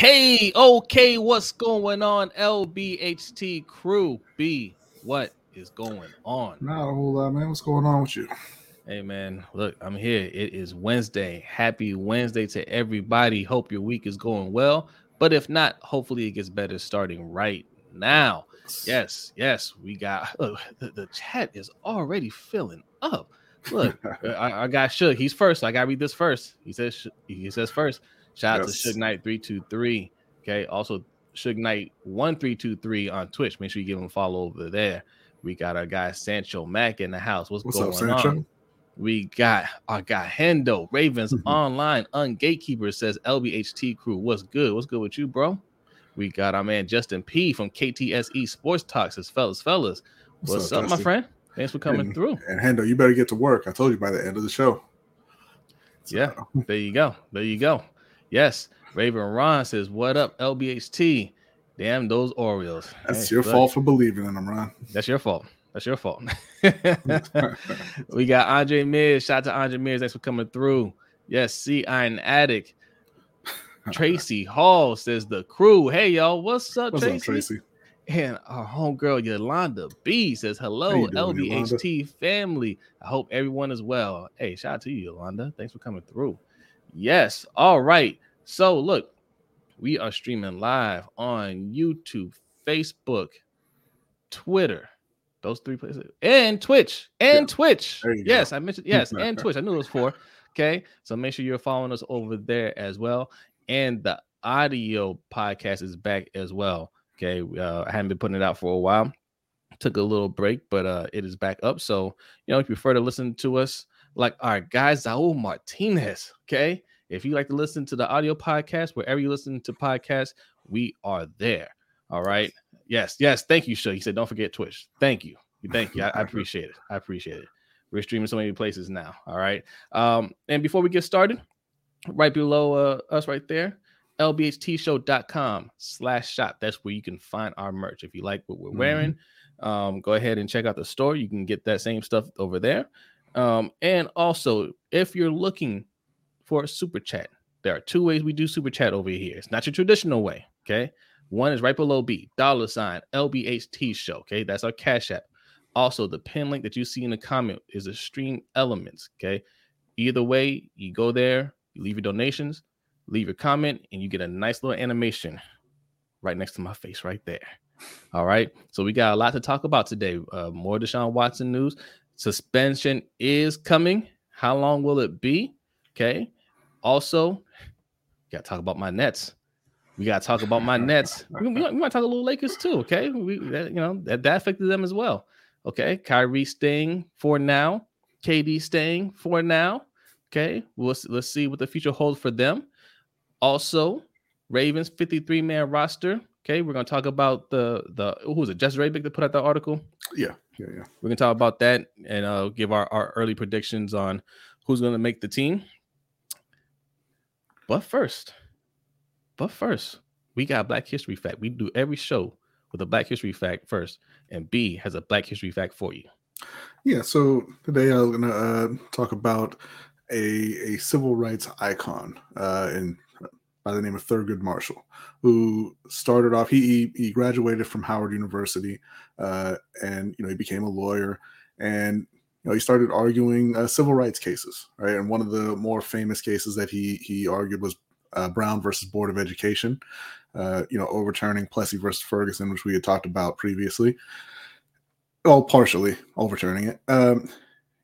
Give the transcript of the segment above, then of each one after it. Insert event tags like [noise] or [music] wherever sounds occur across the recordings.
Okay, okay, what's going on, LBHT crew? B, what is going on? Not a whole lot, man. What's going on with you? Hey, man, look, I'm here. It is Wednesday. Happy Wednesday to everybody. Hope your week is going well, but if not, hopefully it gets better starting right now. Yes, yes, we got [laughs] look, the, the chat is already filling up. Look, [laughs] I, I, got Suge. He's first. I gotta read this first. He says he says first. Shout out yes. to Suge Knight 323. Okay. Also, Suge Knight 1323 on Twitch. Make sure you give him a follow over there. We got our guy Sancho Mac in the house. What's, What's going up, Sancho? on? We got our guy Hendo Ravens [laughs] online. Ungatekeeper says LBHT crew. What's good? What's good with you, bro? We got our man Justin P from KTSE Sports Talks. Says fellas, fellas. What's, What's up, up my friend? Thanks for coming and, through. And Hendo, you better get to work. I told you by the end of the show. So. Yeah, [laughs] there you go. There you go. Yes. Raven Ron says, What up, LBHT? Damn those Orioles. That's hey, your fault for believing in them, Ron. That's your fault. That's your fault. [laughs] we got Andre Mears. Shout out to Andre Mears. Thanks for coming through. Yes, see Iron Addict. [laughs] Tracy Hall says the crew. Hey y'all, what's up, what's Tracy? Up, Tracy? And our homegirl Yolanda B says hello, doing, LBHT Yolanda? family. I hope everyone is well. Hey, shout out to you, Yolanda. Thanks for coming through. Yes. All right. So look, we are streaming live on YouTube, Facebook, Twitter, those three places, and Twitch, and yeah. Twitch. Yes, go. I mentioned yes, and Twitch. I knew it was four. Okay, so make sure you're following us over there as well. And the audio podcast is back as well. Okay, uh, I haven't been putting it out for a while. Took a little break, but uh, it is back up. So you know, if you prefer to listen to us like our guy Saul Martinez. Okay. If you like to listen to the audio podcast, wherever you listen to podcasts, we are there. All right. Yes. Yes. Thank you, Show. He said, don't forget Twitch. Thank you. Thank you. I, I, appreciate it. I appreciate it. We're streaming so many places now. All right. Um, and before we get started, right below uh, us right there, lbhtshow.com slash shop. That's where you can find our merch. If you like what we're mm-hmm. wearing, um, go ahead and check out the store. You can get that same stuff over there. Um, and also, if you're looking for a super chat, there are two ways we do super chat over here. It's not your traditional way. Okay. One is right below B, dollar sign LBHT show. Okay. That's our cash app. Also, the pin link that you see in the comment is a stream elements. Okay. Either way, you go there, you leave your donations, leave your comment, and you get a nice little animation right next to my face right there. All right. So we got a lot to talk about today. Uh, more Deshaun Watson news. Suspension is coming. How long will it be? Okay. Also, got to talk about my Nets. We got to talk about my Nets. [laughs] We, we, we, might talk a little Lakers too. Okay. We, that, you know, that, that affected them as well. Okay. Kyrie staying for now. KD staying for now. Okay. We'll, let's see what the future holds for them. Also, Ravens 53 man roster. Okay. We're going to talk about the, the, who was it? Jeff Zrebiec that put out the article? Yeah yeah, yeah. We're gonna talk about that and uh, give our, our early predictions on who's gonna make the team. But first, but first, we got Black History Fact. We do every show with a Black History Fact first, and B has a Black History Fact for you. Yeah, so today I'm gonna uh, talk about a a civil rights icon uh, in by the name of Thurgood Marshall, who started off. He he graduated from Howard University, uh, and you know he became a lawyer, and you know he started arguing uh, civil rights cases, right? And one of the more famous cases that he he argued was uh, Brown versus Board of Education, uh, you know, overturning Plessy versus Ferguson, which we had talked about previously. Oh, partially overturning it. Um,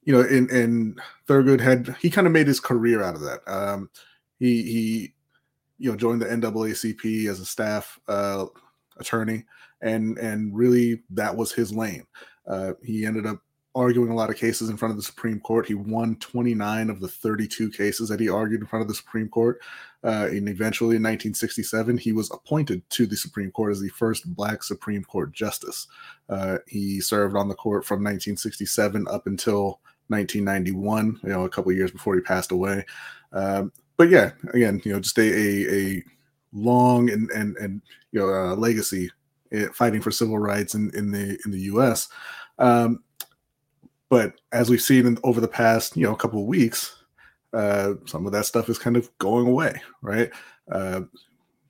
you know, and and Thurgood had he kind of made his career out of that. Um, he he you know joined the NAACP as a staff uh, attorney, and and really that was his lane. Uh, he ended up arguing a lot of cases in front of the Supreme Court. He won 29 of the 32 cases that he argued in front of the Supreme Court. Uh, and eventually, in 1967, he was appointed to the Supreme Court as the first Black Supreme Court justice. Uh, he served on the court from 1967 up until 1991, you know, a couple years before he passed away. Um, but yeah, again, you know, just a a, a long and and and you know uh, legacy eh, fighting for civil rights in in the in the U.S. Um, but as we've seen in, over the past you know couple of weeks, uh, some of that stuff is kind of going away, right? Uh,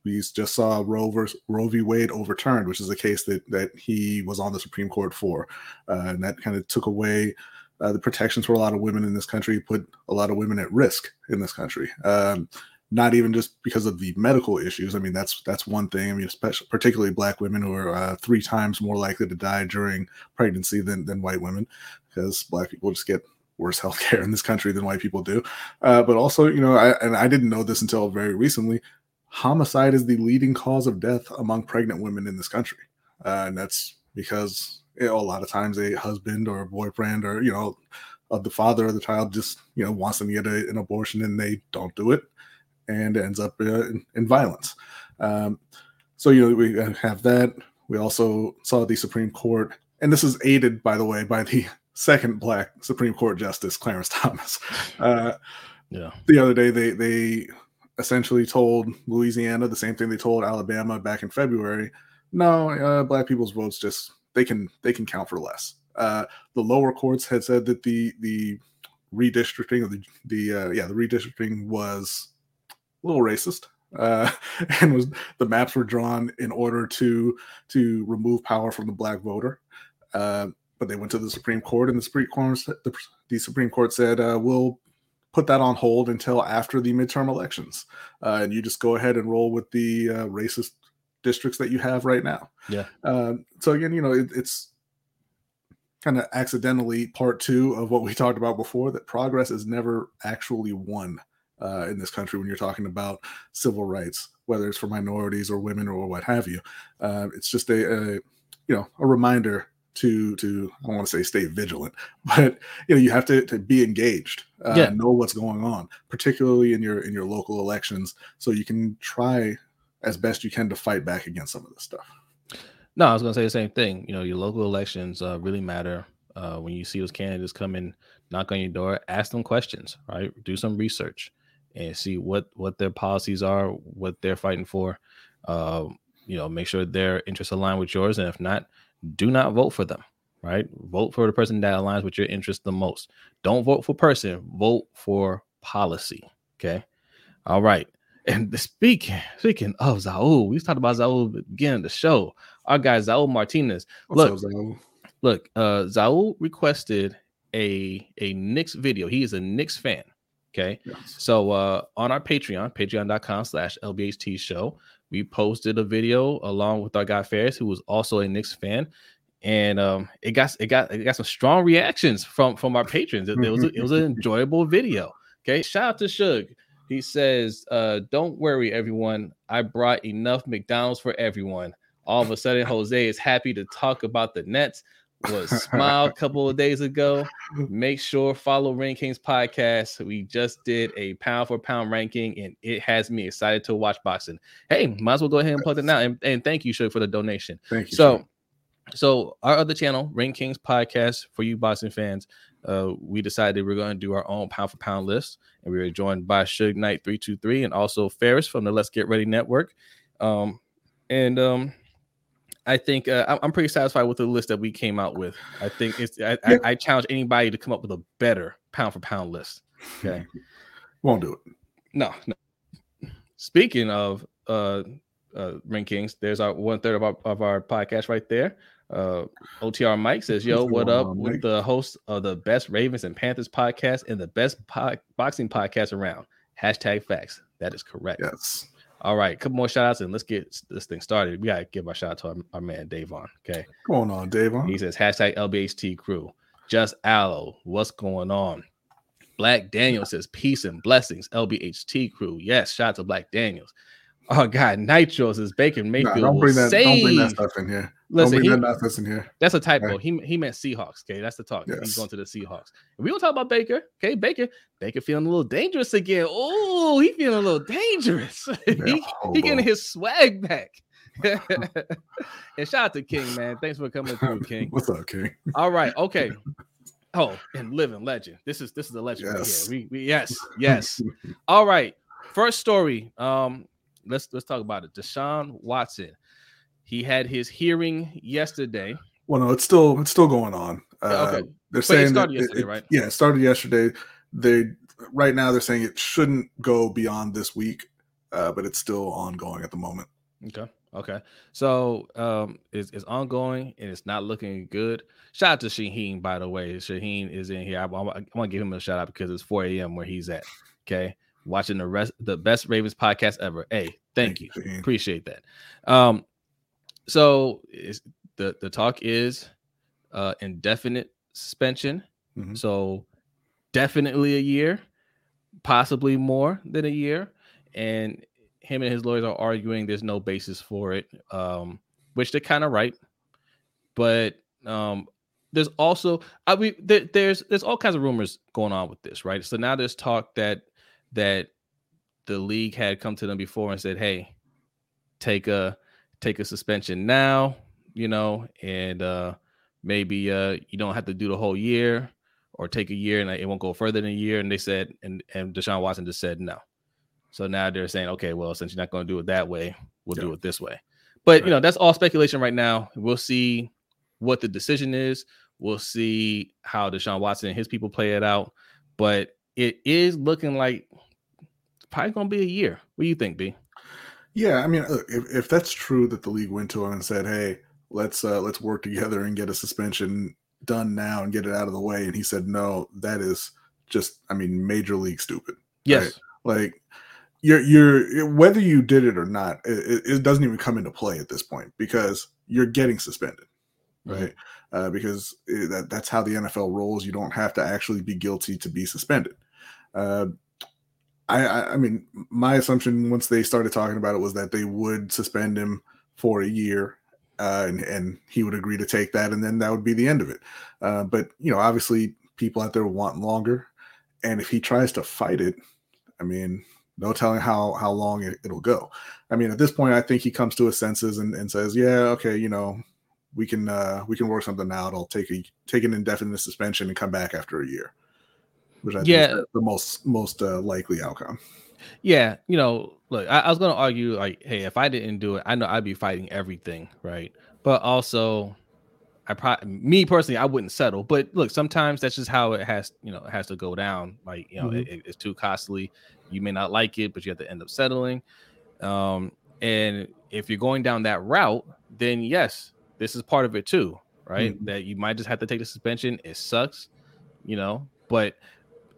we just saw Roe, versus, Roe v. Wade overturned, which is a case that that he was on the Supreme Court for, uh, and that kind of took away uh, the protections for a lot of women in this country, put a lot of women at risk in this country. Um, not even just because of the medical issues. I mean, that's that's one thing. I mean, especially particularly black women who are uh, three times more likely to die during pregnancy than than white women, because black people just get worse [laughs] health care in this country than white people do. Uh, but also, you know, I, and I didn't know this until very recently. Homicide is the leading cause of death among pregnant women in this country, uh, and that's because a lot of times a husband or a boyfriend or you know of the father of the child just you know wants them to get a, an abortion and they don't do it and it ends up uh, in, in, violence. Um, so you know we have that. We also saw the supreme court and this is aided by the way by the [laughs] second black supreme court justice clarence thomas. [laughs] Uh, yeah. the other day they they essentially told louisiana the same thing they told alabama back in february. No uh, black people's votes just they can they can count for less. Uh, the lower courts had said that the the redistricting of the the uh, yeah the redistricting was a little racist uh, [laughs] and was the maps were drawn in order to to remove power from the black voter. Uh, but they went to the Supreme Court, and the Supreme Court the, the Supreme Court said uh, we'll put that on hold until after the midterm elections, uh, and you just go ahead and roll with the uh, racist districts that you have right now. Yeah. Um, so again, you know, it, it's kind of accidentally part two of what we [laughs] talked about before that progress is never actually won uh, in this country when you're talking about civil rights, whether it's for minorities or women or what have you. Uh, it's just a, a, you know a reminder to to I don't want to say stay vigilant, [laughs] but you know you have to, to be engaged, uh, yeah. know what's going on, particularly in your in your local elections, so you can try as best you can to fight back against some of this stuff. No, I was going to say the same thing. You know, your local elections uh, really matter. Uh, when you see those candidates come in, knock on your door, ask them questions, right? Do some research and see what what their policies are, what they're fighting for. Uh, you know, make sure their interests align with yours, and if not, do not vote for them. Right? Vote for the person that aligns with your interests the most. Don't vote for person. Vote for policy. Okay. All right. And speaking speaking of Zaul, we talked about Zaul beginning of the show. Our guy Zaul Martinez. Look, up, look, uh, Zaul requested a a Knicks video. He is a Knicks fan. Okay. Yes. So uh on our Patreon, patreon.com slash LBHT show, we posted a video along with our guy Ferris, who was also a Knicks fan. And um it got it got it got some strong reactions from from our patrons. It, it was it was an [laughs] enjoyable video. Okay. Shout out to Suge. He says, uh, Don't worry, everyone. I brought enough McDonald's for everyone. All of a sudden, Jose is happy to talk about the Nets. Was smile a couple of [laughs] days ago. Make sure follow Ring Kings podcast. We just did a pound for pound ranking, and it has me excited to watch boxing. Hey, might as well go ahead and plug it now. And, and thank you, Suge, for the donation. Thank you. So, so our other channel, Ring Kings podcast, for you boxing fans, uh, we decided we are going to do our own pound for pound list, and we were joined by Suge Knight three two three and also Ferris from the Let's Get Ready Network. Um, and um, I think uh, I'm pretty satisfied with the list that we came out with. I think it's I, I, I challenge anybody to come up with a better pound for pound list. Okay, [laughs] won't do it. No, no. Speaking of uh, uh, Ring Kings, there's our one third of our of our podcast right there. Uh, OTR Mike says, "Yo, what up on, with the host of the best Ravens and Panthers podcast and the best po- boxing podcast around?" Hashtag facts. That is correct. Yes. All right, couple more shout outs and let's get this thing started. We gotta give our shout out to our, our man Davon. Okay. Going on, Davon. He says hashtag LBHT crew. Just Aloe. What's going on? Black Daniel says peace and blessings. LBHT crew. Yes, shout out to Black Daniels. Oh God, Nitros is Baker Mayfield. Nah, don't bring that. Don't bring that stuff in here. Listen, he, that in here. That's a typo. Right. He he meant Seahawks. Okay, that's the talk. Yes. He's going to the Seahawks. And we don't talk about Baker. Okay, Baker. Baker feeling a little dangerous again. Oh, he feeling a little dangerous. [laughs] he, he getting his swag back. [laughs] and shout out to King, man. [laughs] Thanks for coming through, King. What's up, King? All right, okay. Oh, and living legend. This is this is a legend yes. right here. We, we yes, yes. All right. First story. Um, let's let's talk about it. Deshaun Watson. He had his hearing yesterday. Well, no, it's still it's still going on. Uh, okay, they're but saying it started yesterday, it, right? Yeah, it started yesterday. They right now they're saying it shouldn't go beyond this week, uh, but it's still ongoing at the moment. Okay. Okay. So um it's, it's ongoing and it's not looking good. Shout out to Shaheen, by the way. Shaheen is in here. I, I, I want to give him a shout out because it's 4 a.m. where he's at. Okay. Watching the rest the best Ravens podcast ever. Hey, thank, you. Appreciate that. Um so the the talk is uh indefinite suspension. Mm-hmm. So definitely a year, possibly more than a year. And him and his lawyers are arguing there's no basis for it, um, which they're kind of right. But um, there's also I mean there, there's there's all kinds of rumors going on with this, right? So now there's talk that that the league had come to them before and said, "Hey, take a take a suspension now, you know, and uh maybe uh you don't have to do the whole year or take a year and it won't go further than a year." And they said, and and Deshaun Watson just said no. So now they're saying, okay, well, since you're not going to do it that way, we'll yeah. do it this way. But right. you know, that's all speculation right now. We'll see what the decision is. We'll see how Deshaun Watson and his people play it out. But it is looking like probably going to be a year. What do you think, B? Yeah, I mean, if, if that's true that the league went to him and said, "Hey, let's uh, let's work together and get a suspension done now and get it out of the way," and he said, "No," that is just, I mean, major league stupid. Yes, right? like you're you're whether you did it or not, it, it, doesn't even come into play at this point because you're getting suspended, right? Mm-hmm. Uh, because it, that that's how the NFL rolls. You don't have to actually be guilty to be suspended. Uh, I, I, mean, my assumption once they started talking about it was that they would suspend him for a year, uh, and and he would agree to take that, and then that would be the end of it. Uh, but you know, obviously, people out there want longer, and if he tries to fight it, I mean, no telling how how long it, will go. I mean, at this point, I think he comes to his senses and, and says, "Yeah, okay, you know, we can uh, we can work something out. I'll take a take an indefinite suspension and come back after a year." Which I yeah, think is the most most uh, likely outcome. Yeah, you know, look, I, I was going to argue like, hey, if I didn't do it, I know I'd be fighting everything, right? But also, I probably me personally, I wouldn't settle. But look, sometimes that's just how it has, you know, it has to go down. Like, you know, mm-hmm. it, it's too costly. You may not like it, but you have to end up settling. Um, and if you're going down that route, then yes, this is part of it too, right? Mm-hmm. That you might just have to take the suspension. It sucks, you know, but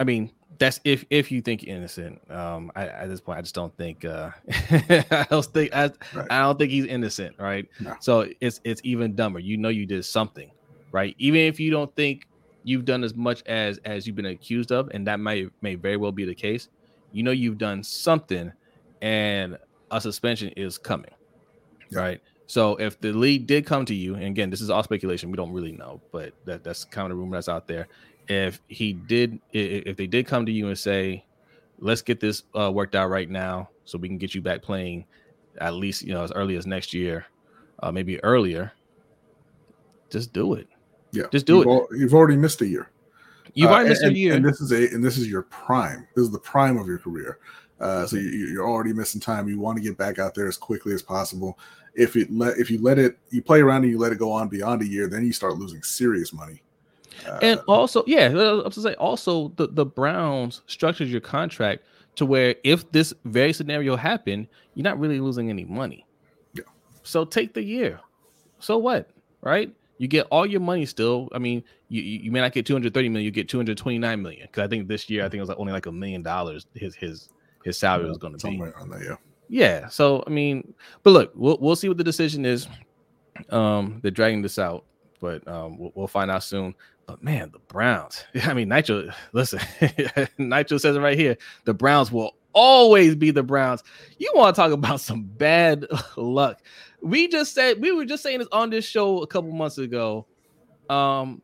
I mean, that's if if you think innocent. Um, I, at this point, I just don't think. Uh, [laughs] I don't think I, right. I don't think he's innocent, right? No. So it's it's even dumber. You know, you did something, right? Even if you don't think you've done as much as as you've been accused of, and that may may very well be the case you know you've done something and a suspension is coming. Yeah. Right. So if the league did come to you, and again, this is all speculation, we don't really know, but that, that's kind of the rumor that's out there. If he did, if they did come to you and say, let's get this uh, worked out right now so we can get you back playing at least, you know, as early as next year, uh, maybe earlier, just do it. Yeah. Just do you've it. Al- you've already missed a year. You've already uh, missed and, a year, and this is a and this is your prime. This is the prime of your career. Uh, so you, are already missing time. You want to get back out there as quickly as possible. If it let if you let it you play around and you let it go on beyond a year, then you start losing serious money. Uh, and also, yeah, I was to say also the the Browns structured your contract to where if this very scenario happened, you're not really losing any money. Yeah. So take the year. So what? Right? You get all your money still. I mean, you you may not get 230 million, you get 229 million. Because I think this year, I think it was like only like a million dollars. His his his salary yeah, was going to be that. Yeah. Yeah. So I mean, but look, we'll we'll see what the decision is. Um, they're dragging this out, but um, we'll, we'll find out soon. But man, the Browns. [laughs] I mean, Nitro. [laughs] Listen, Nitro says it right here. The Browns will always be the Browns. You want to talk about some bad [laughs] luck? we just said we were just saying this on this show a couple months ago. Um,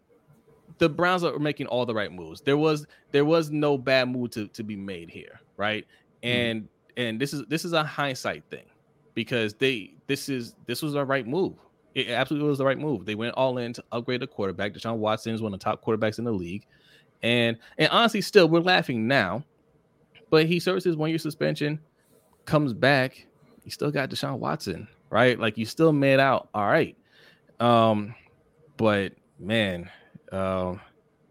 the Browns are making all the right moves. There was there was no bad move to, to be made here, right? Mm-hmm. And mm. and this is this is a hindsight thing because they this is this was the right move. It absolutely was the right move. They went all in to upgrade the quarterback. Deshaun Watson is one of the top quarterbacks in the league, and and honestly, still we're laughing now, but he serves his one year suspension, comes back. He still got Deshaun Watson right? Like you still made out all right. Um, but man, um,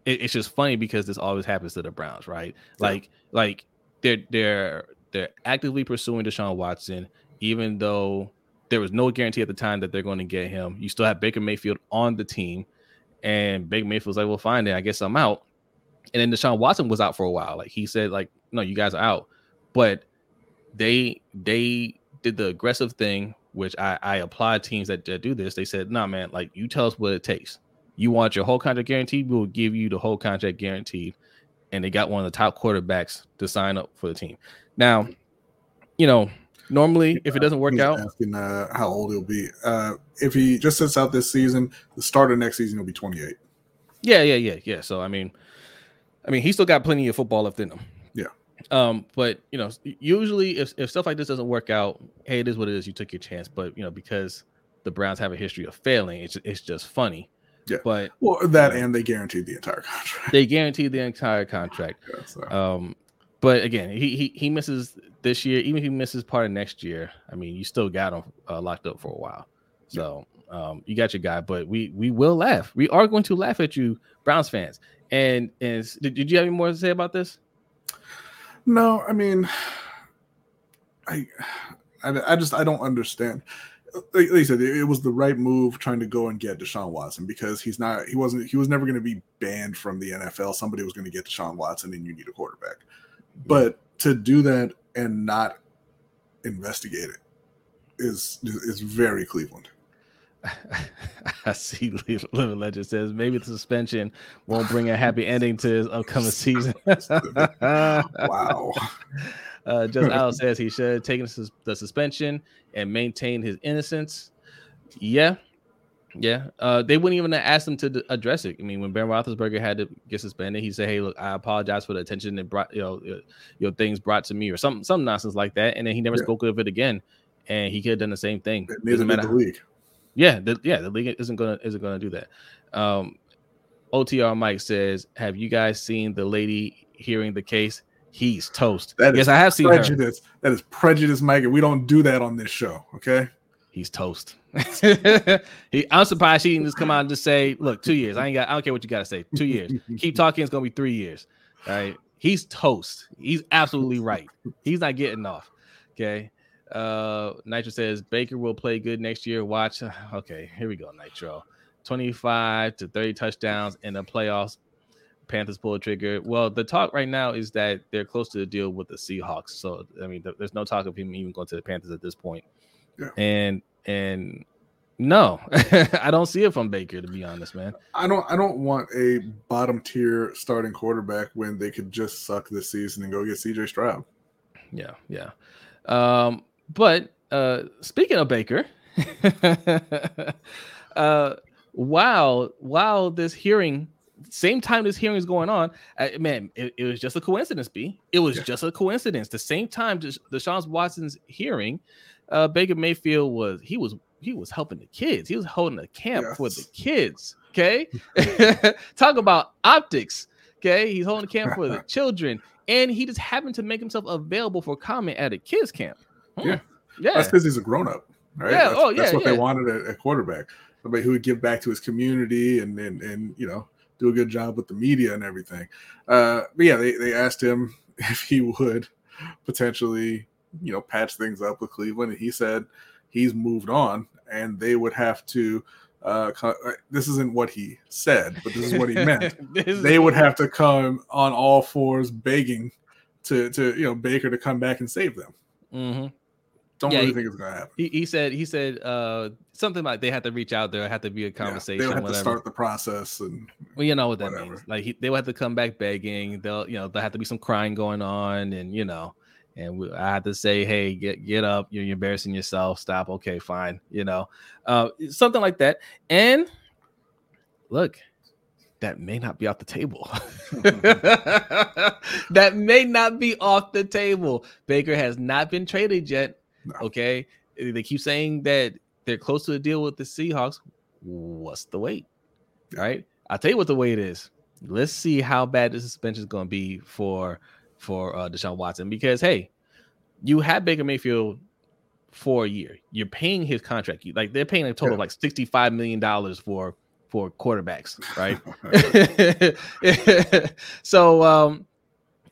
it, it's just funny because this always happens to the Browns, right? Like like they're they're they're actively pursuing Deshaun Watson, even though there was no guarantee at the time that they're going to get him. You still have Baker Mayfield on the team, and Baker Mayfield's like, "Well, fine, then I guess I'm out." And then Deshaun Watson was out for a while. Like he said, like, "No, you guys are out," but they they did the aggressive thing, which I I applaud teams that, that do this. They said, "No, nah, man, like you tell us what it takes. You want your whole contract guaranteed, we will give you the whole contract guaranteed." And they got one of the top quarterbacks to sign up for the team. Now, you know, normally if it doesn't work out, asking uh, how old he'll be. Uh, if he just sits out this season, the start of next season he'll be 28. Yeah, yeah, yeah, yeah. So I mean, I mean, he still got plenty of football left in him. Yeah. Um, but you know, usually if, if stuff like this doesn't work out, hey, it is what it is. You took your chance, but you know, because the Browns have a history of failing, it's it's just funny. Yeah. But well, that and they guaranteed the entire contract. They guaranteed the entire contract. [laughs] Yeah, so. Um, but again, he, he he misses this year. Even if he misses part of next year, I mean, you still got him uh, locked up for a while. So um, you got your guy. But we we will laugh. We are going to laugh at you, Browns fans. And and did, did you have any more to say about this? No, I mean, I I, I just I don't understand. Like, like I said, it was the right move trying to go and get Deshaun Watson because he's not he wasn't he was never going to be banned from the NFL. Somebody was going to get Deshaun Watson, and you need a quarterback. But to do that and not investigate it is is very Cleveland. [laughs] I see Living Legend says maybe the suspension won't bring a happy ending to his upcoming [laughs] season. [laughs] wow. Uh, just Al says he should have taken the suspension and maintain his innocence. Yeah, yeah, uh, they wouldn't even ask him to address it. I mean, when Ben Roethlisberger had to get suspended, he said, "Hey, look, I apologize for the attention that brought you know, you know things brought to me, or some some nonsense like that." And then he never yeah. spoke of it again, and he could have done the same thing. Neither did the league. Yeah, the, yeah, the league isn't gonna isn't gonna do that. Um, OTR Mike says, "Have you guys seen the lady hearing the case?" He's toast. That yes, I have seen prejudice. Her. That is prejudice, Mike, and we don't do that on this show. Okay he's toast. [laughs] he, I'm surprised she didn't just come out and just say, "Look, two years. I ain't got. I don't care what you got to say. Two years. Keep [laughs] talking. It's gonna be three years. All right. He's toast. He's absolutely right. He's not getting off. Okay. Uh, Nitro says Baker will play good next year. Watch. [sighs] Okay, here we go. Nitro, 25 to 30 touchdowns in the playoffs. Panthers pull a trigger. Well, the talk right now is that they're close to the deal with the Seahawks. So I mean, there's no talk of him even going to the Panthers at this point. Yeah. And and no, [laughs] I don't see it from Baker to be honest, man. I don't I don't want a bottom tier starting quarterback when they could just suck this season and go get CJ Stroud. Yeah, yeah. Um, but uh speaking of Baker, [laughs] uh while while this hearing same time this hearing is going on, uh, man, it, it, was just a coincidence. B, it was yeah. just a coincidence. The same time Deshaun Watson's hearing, uh, Baker Mayfield was he was he was helping the kids. He was holding a camp yes. for the kids. Okay, [laughs] [laughs] talk about optics. Okay, he's holding a camp for the [laughs] children, and he just happened to make himself available for comment at a kids camp. Hmm. Yeah, yeah, that's because he's a grown up. Right? Yeah, that's, oh yeah, that's what yeah. they wanted a, a quarterback, somebody who would give back to his community and and and you know do a good job with the media and everything. Uh, but yeah, they they asked him if he would potentially you know, patch things up with Cleveland. And he said he's moved on and they would have to. Uh, uh this isn't what he said, but this is what he meant. [laughs] they would have to come on all fours begging to, to you know, Baker to come back and save them. Mm-hmm. Don't yeah, really he, think it's gonna happen. He, he said he said uh, something like they had to reach out there, had to be a conversation. Yeah, they have to start the process, and well, you know what that whatever. means. Like he, they would have to come back begging. They'll you know there have to be some crying going on, and you know and we, I had to say, "Hey, get get up! You're, embarrassing yourself. Stop." Okay, fine. You know, uh, something like that. And look, that may not be off the table. [laughs] that may not be off the table. Baker has not been traded yet. No. Okay, they keep saying that they're close to a deal with the Seahawks. What's the wait? All right, I'll tell you what the wait is. Let's see how bad the suspension is going to be for for uh, Deshaun Watson because hey, you have Baker Mayfield for a year. You're paying his contract. Like they're paying a total yeah. of like sixty five million dollars for for quarterbacks, right? [laughs] [laughs] so um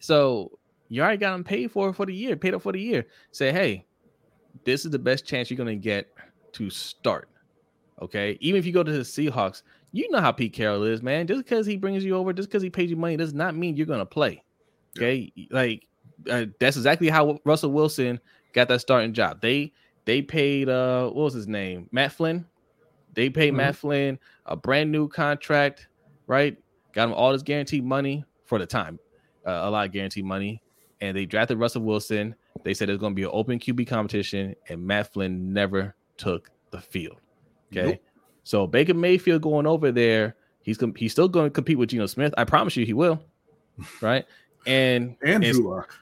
so you already got him paid for for the year, paid up for the year. Say, hey, this is the best chance you're gonna get to start. Okay, even if you go to the Seahawks, you know how Pete Carroll is, man. Just because he brings you over, just because he pays you money, does not mean you're gonna play. Okay, yeah. like uh, that's exactly how Russell Wilson got that starting job. They they paid uh what was his name? Matt Flynn. They paid mm-hmm. Matt Flynn a brand new contract, right? Got him all this guaranteed money for the time, uh, a lot of guaranteed money, and they drafted Russell Wilson. They said it's going to be an open QB competition, and Matt Flynn never took the field. Okay, nope. so Baker Mayfield going over there, he's he's still going to compete with Geno Smith. I promise you, he will. [laughs] Right, and and Drew Lock,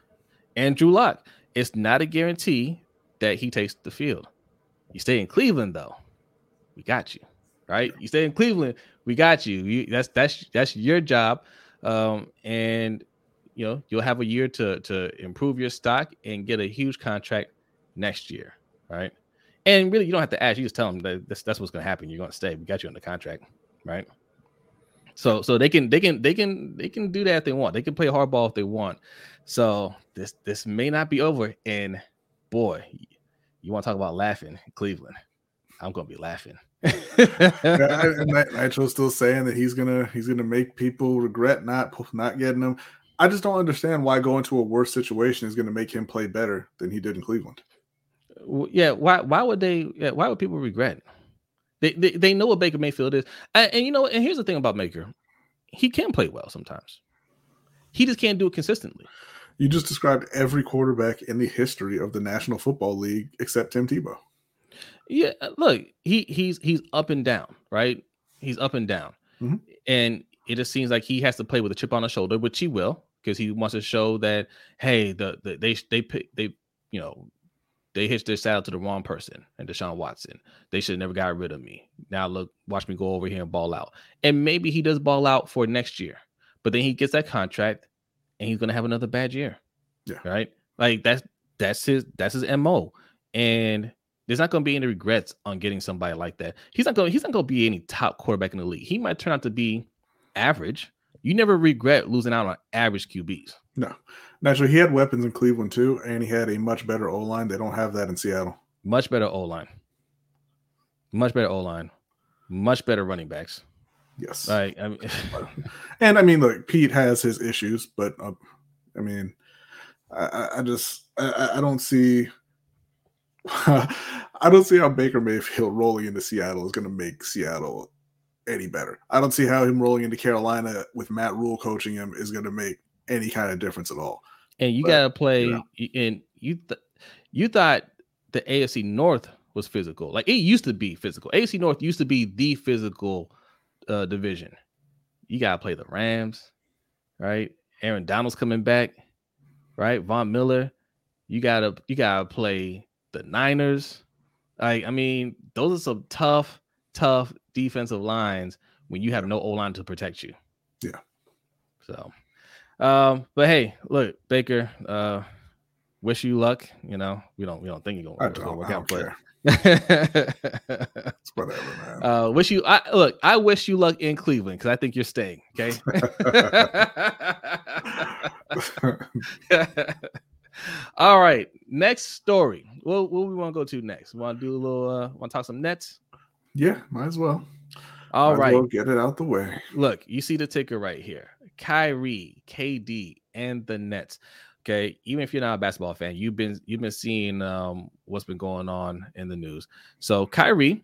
and Drew Lock. It's not a guarantee that he takes the field. You stay in Cleveland though, we got you. Right? You stay in Cleveland, we got you. you that's that's that's your job. Um, and you know, you'll have a year to to improve your stock and get a huge contract next year, right? And really, you don't have to ask. You just tell them that that's, that's what's going to happen. You're going to stay. We got you on the contract, right? So so they can they can they can they can do that if they want. They can play hardball if they want. So this this may not be over. And boy, you want to talk about laughing, Cleveland? I'm gonna be laughing. [laughs] and Nitro's still saying that he's gonna he's gonna make people regret not not getting them. I just don't understand why going to a worse situation is going to make him play better than he did in Cleveland. Yeah, why why would they? Yeah, why would people regret? They, they they know what Baker Mayfield is, and, and you know, and here's the thing about Baker, he can play well sometimes. He just can't do it consistently. You just described every quarterback in the history of the National Football League except Tim Tebow. Yeah, uh, look, he he's he's up and down, right? He's up and down, mm-hmm. and it just seems like he has to play with a chip on his shoulder, which he will, because he wants to show that hey, the, the they they pick they you know they hitched their saddle to the wrong person and Deshaun Watson. They should have never got rid of me. Now look, watch me go over here and ball out. And maybe he does ball out for next year, but then he gets that contract and he's gonna have another bad year. Yeah. Right. Like that's that's his that's his mo. And there's not going to be any regrets on getting somebody like that. He's not gonna He's not going to be any top quarterback in the league. He might turn out to be average. You never regret losing out on average QBs. No, naturally, he had weapons in Cleveland too, and he had a much better O line. They don't have that in Seattle. Much better O line. Much better O line. Much better running backs. Yes. Like, I mean, [laughs] and I mean, look, Pete has his issues, but uh, I mean, I, I just I, I don't see [laughs] I don't see how Baker Mayfield [laughs] rolling into Seattle is going to make Seattle any better. I don't see how him rolling into Carolina with Matt Rhule coaching him is going to make any kind of difference at all. And you got to play, you know. and you th- you thought the AFC North was physical. Like it used to be physical. AFC North used to be the physical uh, division. You got to play the Rams, right? Aaron Donald's coming back, right? Von Miller. You gotta you gotta play the Niners. Like, I mean, those are some tough, tough defensive lines when you have no O line to protect you. Yeah. So, um, but hey, look, Baker, uh, wish you luck. You know, we don't we don't think you're gonna, gonna work out, but it's whatever, man. [laughs] Uh, wish you I look, I wish you luck in Cleveland because I think you're staying. Okay. [laughs] All right, next story. What, what we want to go to next? Want to do a little? Uh, want to talk some nets? Yeah, might as well. All might right, well get it out the way. Look, you see the ticker right here: Kyrie, KD, and the Nets. Okay, even if you're not a basketball fan, you've been you've been seeing um, what's been going on in the news. So Kyrie,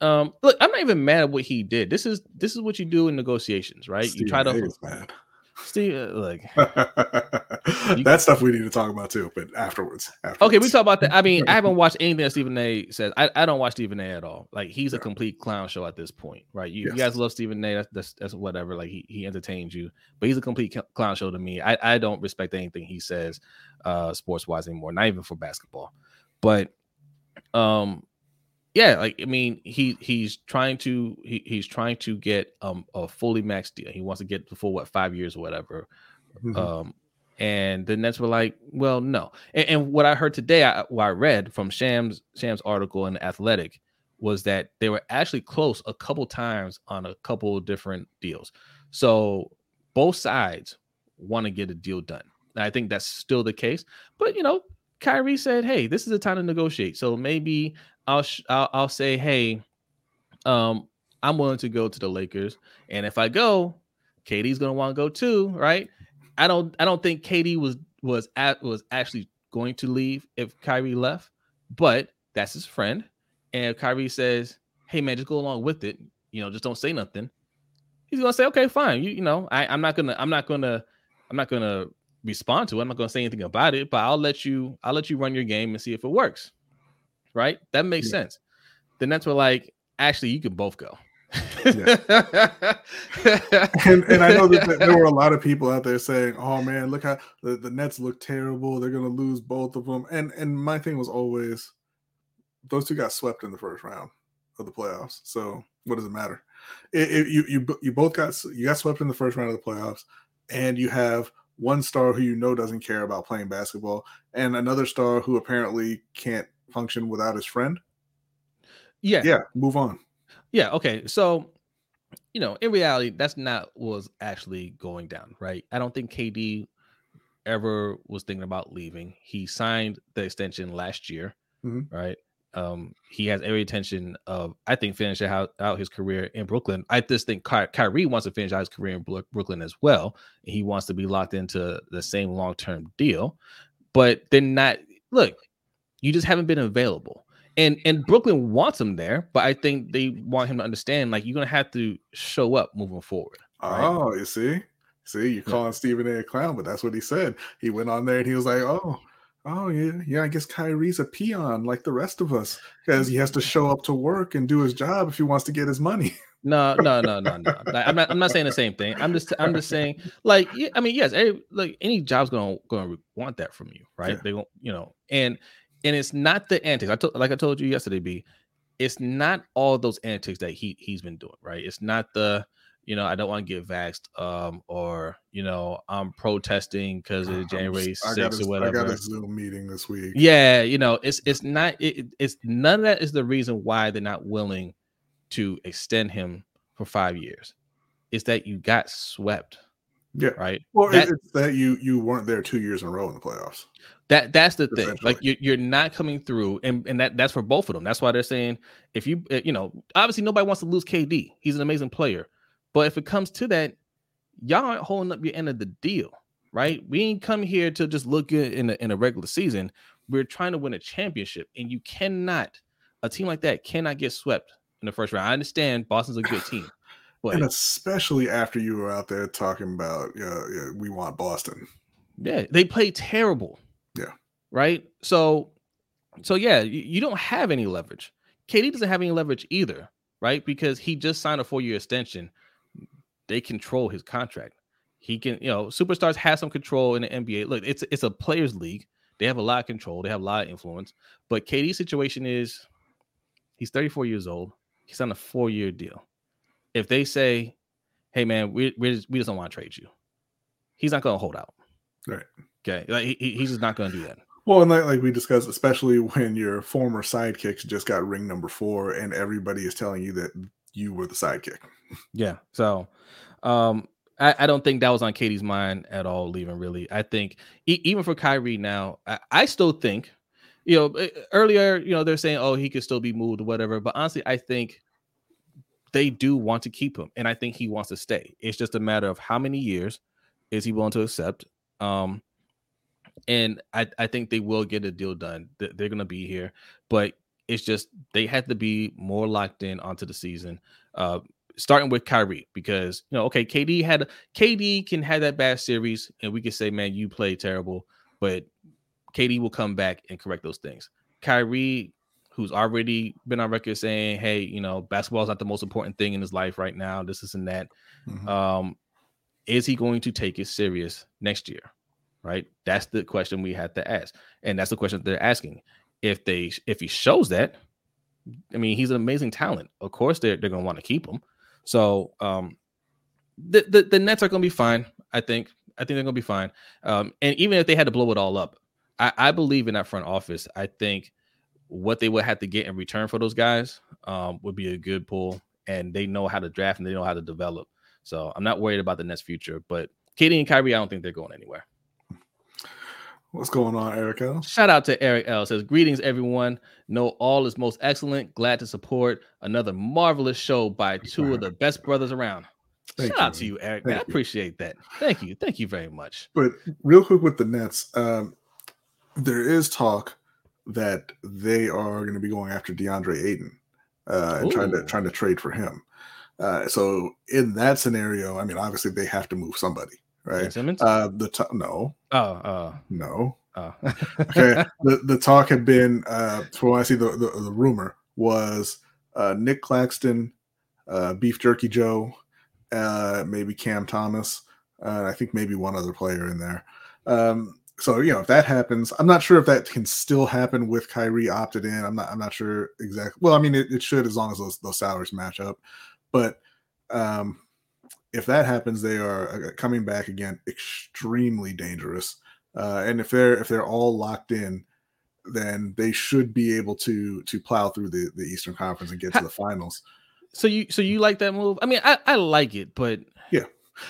um, look, I'm not even mad at what he did. This is this is what you do in negotiations, right? Steve you try to Steve, uh, like [laughs] that stuff we need to talk about too, but afterwards, afterwards. Okay, we talk about that. I mean, I haven't [laughs] watched anything that Stephen A. says. I, I don't watch Stephen A. at all. Like he's a complete clown show at this point, right? You, yes. you guys love Stephen A. That's, that's, that's whatever. Like he he entertains you, but he's a complete clown show to me. I I don't respect anything he says, uh, sports wise anymore. Not even for basketball, but um yeah, like I mean, he he's trying to he, he's trying to get um a fully max deal. He wants to get for what five years or whatever. Mm-hmm. Um, and the Nets were like, well, no. And, and what I heard today, I what I read from Shams Shams article in the Athletic was that they were actually close a couple times on a couple different deals. So both sides want to get a deal done. And I think that's still the case. But you know, Kyrie said, "Hey, this is a time to negotiate." So maybe I'll sh- I'll, I'll say, "Hey, um, I'm willing to go to the Lakers, and if I go, Katie's gonna want to go too, right?" I don't I don't think Katie was was at was actually going to leave if Kyrie left, but that's his friend. And if Kyrie says, "Hey man, just go along with it," you know, just don't say nothing. He's gonna say, "Okay, fine." You you know, I, I'm not gonna I'm not gonna I'm not gonna respond to it. I'm not gonna say anything about it, but I'll let you I'll let you run your game and see if it works. Right? That makes yeah. sense. The Nets were like, actually, you can both go. [laughs] and, and I know that there were a lot of people out there saying, "Oh man, look how the, the Nets look terrible. They're going to lose both of them." And and my thing was always, those two got swept in the first round of the playoffs. So what does it matter? It, it, you you you both got you got swept in the first round of the playoffs, and you have one star who you know doesn't care about playing basketball, and another star who apparently can't function without his friend. Yeah, yeah. Move on. Yeah. Okay. So, you know, in reality, that's not what was actually going down, right? I don't think KD ever was thinking about leaving. He signed the extension last year, mm-hmm. right? Um, he has every intention of, I think, finishing out, out his career in Brooklyn. I just think Ky- Kyrie wants to finish out his career in Brooklyn as well. He wants to be locked into the same long term deal, but they're not. Look, you just haven't been available and and Brooklyn wants him there, but I think they want him to understand like you're gonna have to show up moving forward. Right? Oh, you see, see, you're calling yeah. Stephen A. a clown, but that's what he said. He went on there and he was like, "Oh, oh yeah, yeah, I guess Kyrie's a peon like the rest of us because he has to show up to work and do his job if he wants to get his money." [laughs] No, no, no, no, no. I'm not. I'm not saying the same thing. I'm just. I'm just saying, like, I mean, yes, every, like any job's gonna gonna want that from you, right? Yeah. They won't, you know, and and it's not the antics. I told, like I told you yesterday, B. It's not all those antics that he he's been doing, right? It's not the you know I don't want to get vaxxed, um, or you know I'm protesting because of January sixth or whatever. I got a Zoom meeting this week. Yeah, you know it's it's not it, it's none of that is the reason why they're not willing to extend him for five years. It's that you got swept. Yeah. Right. Well, that, it's that you you weren't there two years in a row in the playoffs. That that's the thing. Like you're, you're not coming through, and and that that's for both of them. That's why they're saying if you eh, you know obviously nobody wants to lose KD. He's an amazing player, but if it comes to that, y'all aren't holding up your end of the deal, right? We ain't come here to just look good in a, in a regular season. We're trying to win a championship, and you cannot a team like that cannot get swept in the first round. I understand Boston's a good team. [laughs] But, and especially after you were out there talking about, uh, yeah, we want Boston. Yeah, they played terrible. Yeah. Right. So, so yeah, you, you don't have any leverage. KD doesn't have any leverage either, right? Because he just signed a four-year extension. They control his contract. He can, you know, superstars have some control in the NBA. Look, it's it's a players' league. They have a lot of control. They have a lot of influence. But KD's situation is, he's 34 years old. He's on a four-year deal. If they say, "Hey, man, we we just, we just don't want to trade you," he's not going to hold out. Right. Okay, like he, he's just not going to do that. Well, and like, like we discussed, especially when your former sidekicks just got ring number four, and everybody is telling you that you were the sidekick. Yeah. So, um, I, I don't think that was on Katie's mind at all. Leaving really, I think e- even for Kyrie now, I, I still think, you know, earlier, you know, they're saying, oh, he could still be moved or whatever. But honestly, I think they do want to keep him, and I think he wants to stay. It's just a matter of how many years is he willing to accept. Um, and I, I think they will get a deal done. They're going to be here, but it's just they had to be more locked in onto the season. Uh, starting with Kyrie because you know, okay, KD had KD can have that bad series, and we can say, man, you played terrible, but KD will come back and correct those things. Kyrie, who's already been on record saying, hey, you know, basketball is not the most important thing in his life right now. This is and that. Mm-hmm. Um, is he going to take it serious next year? Right? That's the question we have to ask, and that's the question they're asking. If they if he shows that, I mean, he's an amazing talent. Of course, they're they're gonna want to keep him. So, um, the, the the Nets are gonna be fine. I think. I think they're gonna be fine. Um, and even if they had to blow it all up, I, I believe in that front office. I think what they would have to get in return for those guys um, would be a good pull, and they know how to draft and they know how to develop. So I'm not worried about the Nets' future. But Katie and Kyrie, I don't think they're going anywhere. What's going on, Eric L? Shout out to Eric L. Says greetings, everyone. Know all is most excellent. Glad to support another marvelous show by two of the best brothers around. Thank Shout you, out to you, Eric. I appreciate that. Thank you. Thank you very much. But real quick with the Nets, um, there is talk that they are going to be going after DeAndre Ayton uh, and trying to trying to trade for him. Uh, so in that scenario, I mean, obviously they have to move somebody right? Uh, the t- no, oh, uh, no. Oh. [laughs] okay. The the talk had been uh, for what I see the, the, the rumor was uh, Nick Claxton, uh, Beef Jerky Joe, uh, maybe Cam Thomas. Uh, I think maybe one other player in there. Um, so you know if that happens, I'm not sure if that can still happen with Kyrie opted in. I'm not. I'm not sure exactly. Well, I mean, it, it should as long as those those salaries match up. But um, if that happens, they are uh, coming back again extremely dangerous. Uh, and if they're if they're all locked in, then they should be able to to plow through the, the Eastern Conference and get to the finals. So you so you like that move? I mean, I, I like it, but yeah.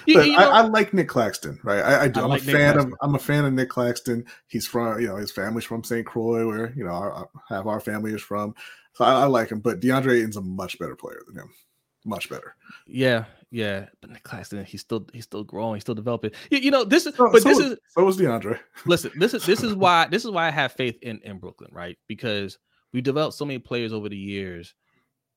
You, you know, I, I, like Nick Claxton, right? I, I do. I am like a fan of. I'm a fan of Nick Claxton. He's from, you know, his family's from St. Croix, where you know, our, half our family is from. So I, I like him. But DeAndre Ayton's a much better player than him much better. Yeah, yeah. But Nick Claxton, he's still he's still growing, he's still developing. You, you know, this is so, but so this is so was DeAndre. [laughs] listen, this is this is why this is why I have faith in in Brooklyn, right? Because we developed so many players over the years,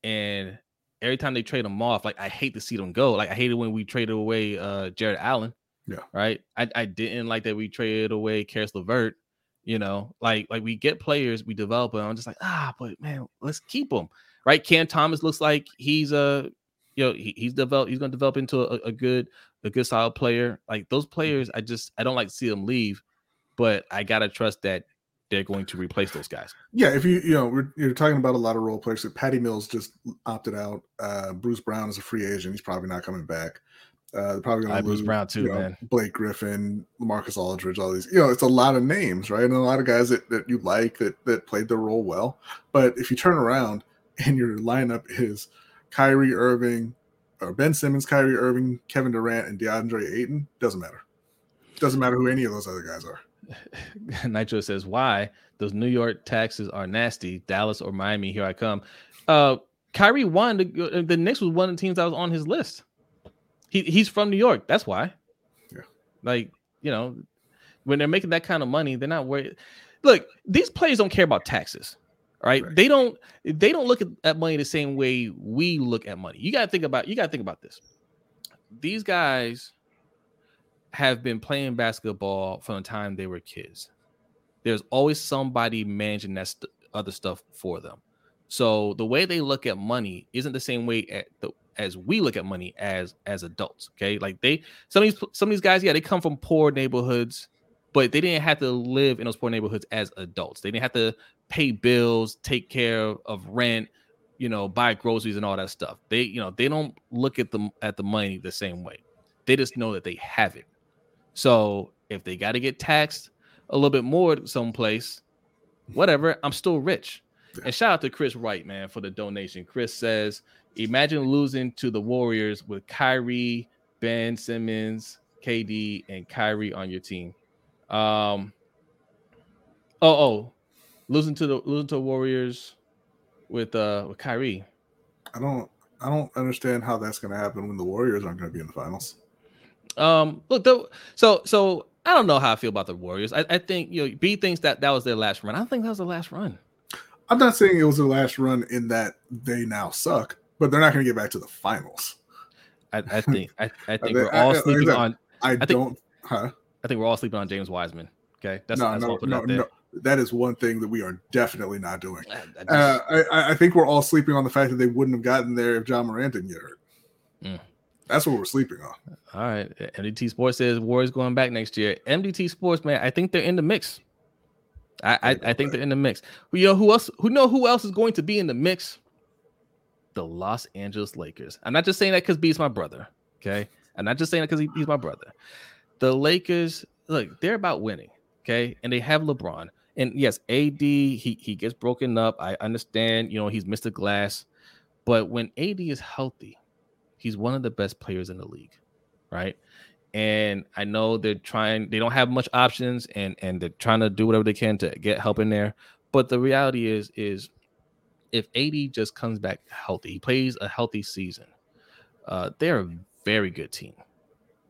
and every time they trade them off, like I hate to see them go. Like I hated when we traded away uh Jarrett Allen. Yeah. Right. I, I didn't like that we traded away Caris LeVert. You know, like like we get players, we develop them. I'm just like, ah, but man, let's keep them right? Cam Thomas looks like he's a you know he, he's developed he's going to develop into a, a, good a good solid player. Like those players, I just I don't like to see them leave, but I gotta trust that they're going to replace those guys. Yeah, if you you know we're, you're talking about a lot of role players. So Patty Mills just opted out. Uh, Bruce Brown is a free agent. He's probably not coming back. Uh, they're probably going to lose Bruce Brown too, you know, man. Blake Griffin, Marcus Aldridge, all these. You know, it's a lot of names, right? And a lot of guys that, that you like that that played their role well. But if you turn around and your lineup is Kyrie Irving, or Ben Simmons, Kyrie Irving, Kevin Durant, and DeAndre Ayton, doesn't matter. Doesn't matter who any of those other guys are. [laughs] Nitro says, "Why those New York taxes are nasty? Dallas or Miami? Here I come." Uh, Kyrie won. The, the Knicks was one of the teams that was on his list. He he's from New York. That's why. Yeah. Like you know, when they're making that kind of money, they're not worried. Look, these players don't care about taxes right? right? They don't they don't look at money the same way we look at money. You got to think about you got to think about this. These guys have been playing basketball from the time they were kids. There's always somebody managing that st- other stuff for them. So the way they look at money isn't the same way at the, as we look at money as as adults. Okay, like they some of these some of these guys, yeah, they come from poor neighborhoods, but they didn't have to live in those poor neighborhoods as adults. They didn't have to pay bills, take care of rent, you know, buy groceries and all that stuff. They, you know, they don't look at the at the money the same way. They just know that they have it. So if they got to get taxed a little bit more someplace, whatever, I'm still rich. And shout out to Chris Wright, man, for the donation. Chris says, imagine losing to the Warriors with Kyrie, Ben Simmons, KD, and Kyrie on your team. Um, oh, oh, losing to the losing to Warriors with uh with Kyrie. I don't I don't understand how that's going to happen when the Warriors aren't going to be in the finals. Um, look, though, so so I don't know how I feel about the Warriors. I, I think you know B thinks that that was their last run. I don't think that was the last run. I'm not saying it was their last run in that they now suck, but they're not going to get back to the finals. I, I [laughs] think I, I think we're all sleeping on. I, I think, don't. Huh? I think we're all sleeping on James Wiseman. Okay, that's no, that's no, no, no that is one thing that we are definitely not doing. I, I, just, uh, I, I, think we're all sleeping on the fact that they wouldn't have gotten there if John Morant didn't get hurt. Mm. That's what we're sleeping on. All right. MDT Sports says Warriors going back next year. MDT Sports, man, I think they're in the mix. I, I, I think they're in the mix. Well, you know who else? Who know who else is going to be in the mix? The Los Angeles Lakers. I'm not just saying that because B's my brother. Okay, I'm not just saying that because he, he's my brother. The Lakers, look, they're about winning. Okay, and they have LeBron. And yes, AD he he gets broken up. I understand. You know he's Mr. Glass, But when AD is healthy, he's one of the best players in the league, right? And I know they're trying, they don't have much options and and they're trying to do whatever they can to get help in there. But the reality is, is if AD just comes back healthy, he plays a healthy season, uh, they're a very good team.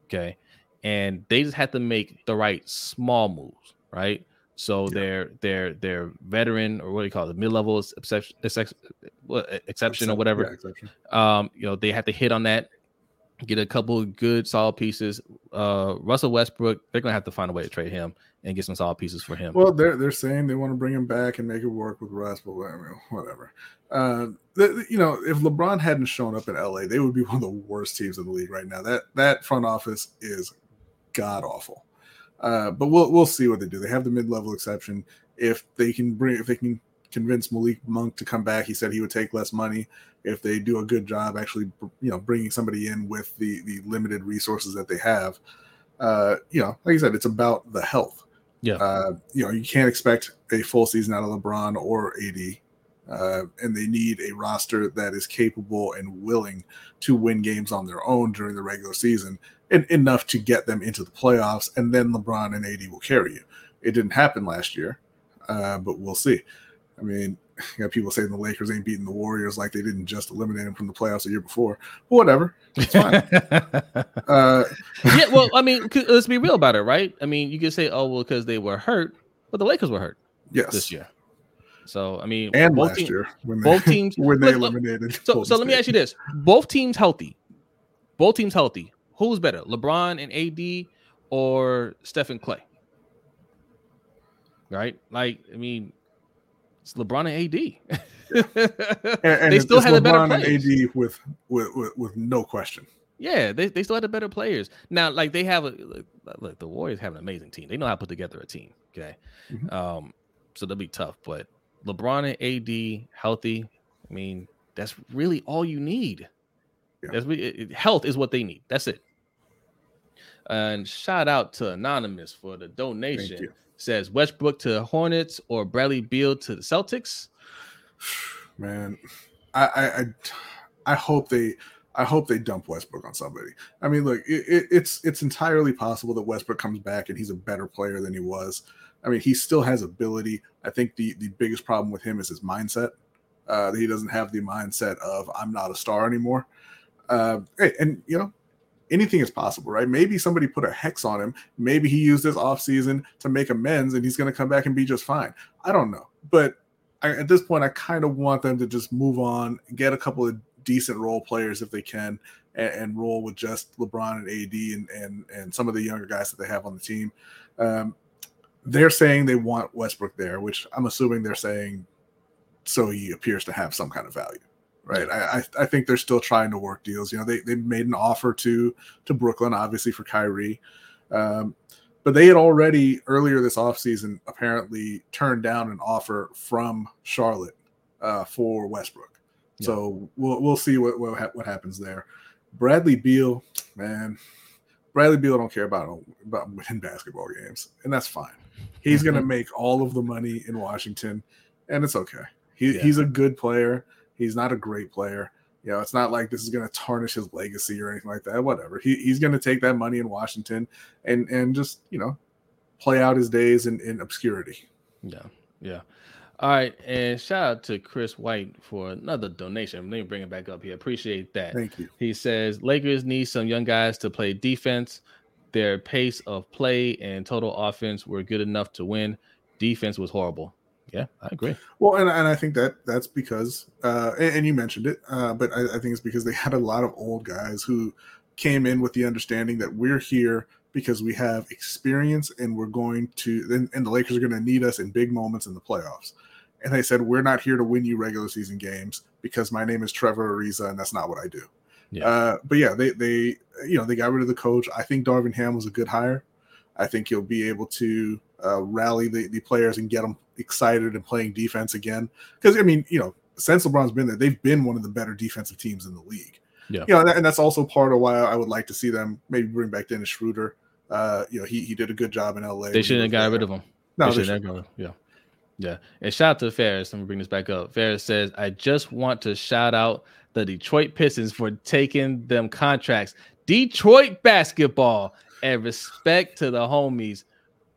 Okay. And they just have to make the right small moves, right? So yeah. they're they're they're veteran or what do you call it, mid level exception, exception or whatever. Yeah, exception. Um, you know, they have to hit on that, get a couple good solid pieces. Uh, Russell Westbrook, they're gonna have to find a way to trade him and get some solid pieces for him. Well, they're they're saying they want to bring him back and make it work with Russ, but whatever. Uh, the, you know, if LeBron hadn't shown up in LA, they would be [laughs] one of the worst teams in the league right now. That that front office is god awful. Uh, but we'll we'll see what they do. They have the mid level exception. If they can bring, if they can convince Malik Monk to come back, he said he would take less money if they do a good job actually, you know, bringing somebody in with the the limited resources that they have. Uh, you know, like I said, it's about the health. Yeah. Uh, you know, you can't expect a full season out of LeBron or AD. Uh, and they need a roster that is capable and willing to win games on their own during the regular season and enough to get them into the playoffs, and then LeBron and AD will carry you. It didn't happen last year, uh, but we'll see. I mean, you got people saying the Lakers ain't beating the Warriors like they didn't just eliminate them from the playoffs the year before. whatever, it's fine. [laughs] uh, yeah, well, I mean, let's be real about it, right? I mean, you could say, oh, well, because they were hurt, but the Lakers were hurt. Yes, this year. So I mean, and last team, year when both they, teams [laughs] when they look, eliminated. So, so let me ask you this: both teams healthy, both teams healthy who's better, LeBron and AD or Stephen Clay? Right? Like, I mean, it's LeBron and AD. and, [laughs] and they still have a better players. and AD with, with, with with no question. Yeah, they, they still had the better players. Now, like they have a look, look, the Warriors have an amazing team. They know how to put together a team. Okay. Mm-hmm. Um, so they'll be tough. But LeBron and AD healthy, I mean, that's really all you need. Yeah. That's it, health is what they need. That's it. And shout out to Anonymous for the donation. Says Westbrook to the Hornets or Bradley Beal to the Celtics. [sighs] Man, I I I hope they I hope they dump Westbrook on somebody. I mean, look, it, it, it's it's entirely possible that Westbrook comes back and he's a better player than he was. I mean, he still has ability. I think the the biggest problem with him is his mindset. Uh, he doesn't have the mindset of I'm not a star anymore. Uh, and you know, anything is possible, right? Maybe somebody put a hex on him. Maybe he used this offseason to make amends and he's going to come back and be just fine. I don't know. But I, at this point, I kind of want them to just move on, get a couple of decent role players if they can, and, and roll with just LeBron and AD and, and, and some of the younger guys that they have on the team. Um, they're saying they want Westbrook there, which I'm assuming they're saying so he appears to have some kind of value right? I, I think they're still trying to work deals. You know, they, they made an offer to to Brooklyn, obviously for Kyrie, um, but they had already earlier this offseason apparently turned down an offer from Charlotte uh, for Westbrook. Yeah. So we'll we'll see what what, what happens there. Bradley Beal, man, Bradley Beal don't care about about winning basketball games, and that's fine. He's mm-hmm. going to make all of the money in Washington, and it's okay. He, yeah. He's a good player. He's not a great player. You know, it's not like this is going to tarnish his legacy or anything like that. Whatever. He, he's going to take that money in Washington and and just you know play out his days in, in obscurity. Yeah, yeah. All right, and shout out to Chris White for another donation. Let me bring it back up here. Appreciate that. Thank you. He says Lakers need some young guys to play defense. Their pace of play and total offense were good enough to win. Defense was horrible. Yeah, I agree. Well, and, and I think that that's because, uh, and, and you mentioned it, uh, but I, I think it's because they had a lot of old guys who came in with the understanding that we're here because we have experience and we're going to, and, and the Lakers are going to need us in big moments in the playoffs. And they said, we're not here to win you regular season games because my name is Trevor Ariza and that's not what I do. Yeah. Uh, but yeah, they, they, you know, they got rid of the coach. I think Darvin Ham was a good hire. I think he'll be able to uh, rally the, the players and get them excited and playing defense again. Because I mean, you know, since LeBron's been there, they've been one of the better defensive teams in the league. Yeah, you know, and that's also part of why I would like to see them maybe bring back Dennis Schroeder. Uh, you know, he he did a good job in LA. They shouldn't have got rid of him. No, they, they shouldn't. Yeah. Yeah. And shout out to Ferris. Let me bring this back up. Ferris says, I just want to shout out the Detroit Pistons for taking them contracts. Detroit basketball and respect to the homies.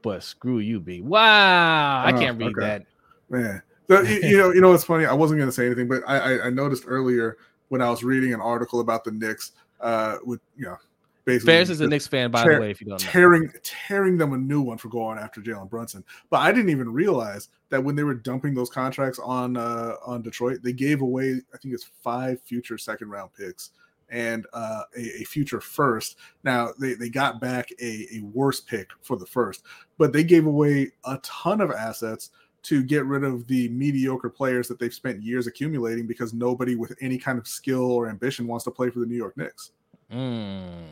But screw you, B. Wow. I can't read okay. that. Man. you, you, know, you know what's funny? I wasn't gonna say anything, but I, I, I noticed earlier when I was reading an article about the Knicks, uh, with you know, basically. Ferris is a Knicks fan, by tear, the way, if you don't know. Tearing, tearing them a new one for going after Jalen Brunson. But I didn't even realize that when they were dumping those contracts on uh, on Detroit, they gave away, I think it's five future second round picks and uh, a, a, future first. Now they, they got back a, a worse pick for the first, but they gave away a ton of assets to get rid of the mediocre players that they've spent years accumulating because nobody with any kind of skill or ambition wants to play for the New York Knicks. Mm.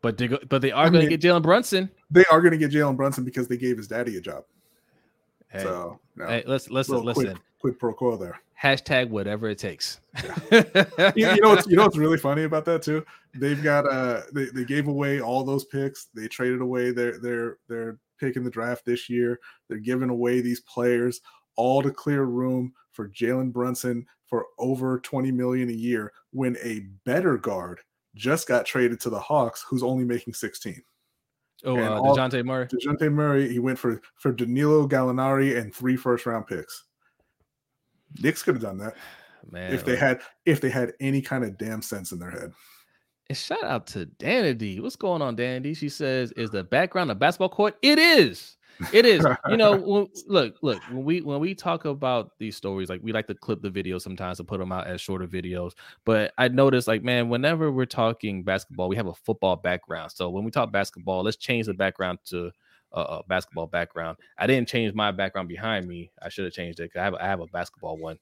But they go, but they are going to get Jalen Brunson. They are going to get Jalen Brunson because they gave his daddy a job. Hey, so no, hey, let's listen. Listen, quick, quick pro quo there. Hashtag whatever it takes. Yeah. you, you, know what's [laughs] you know what's really funny about that too? They've got uh they, they gave away all those picks. They traded away their their their pick in the draft this year. They're giving away these players all to clear room for Jalen Brunson for over 20 million a year when a better guard just got traded to the Hawks, who's only making 16. Oh, uh, Dejounte Murray. Dejounte Murray, he went for for Danilo Gallinari and three first round picks. Knicks could have done that, [sighs] man. If they had if they had any kind of damn sense in their head. And shout out to Danity. What's going on, Danity? She says, "Is the background a basketball court? It is. It is. you know, [laughs] when, look, look. When we when we talk about these stories, like we like to clip the videos sometimes to put them out as shorter videos. But I noticed, like, man, whenever we're talking basketball, we have a football background. So when we talk basketball, let's change the background to a, basketball background. I didn't change my background behind me. I should have changed it. I have I have a basketball one.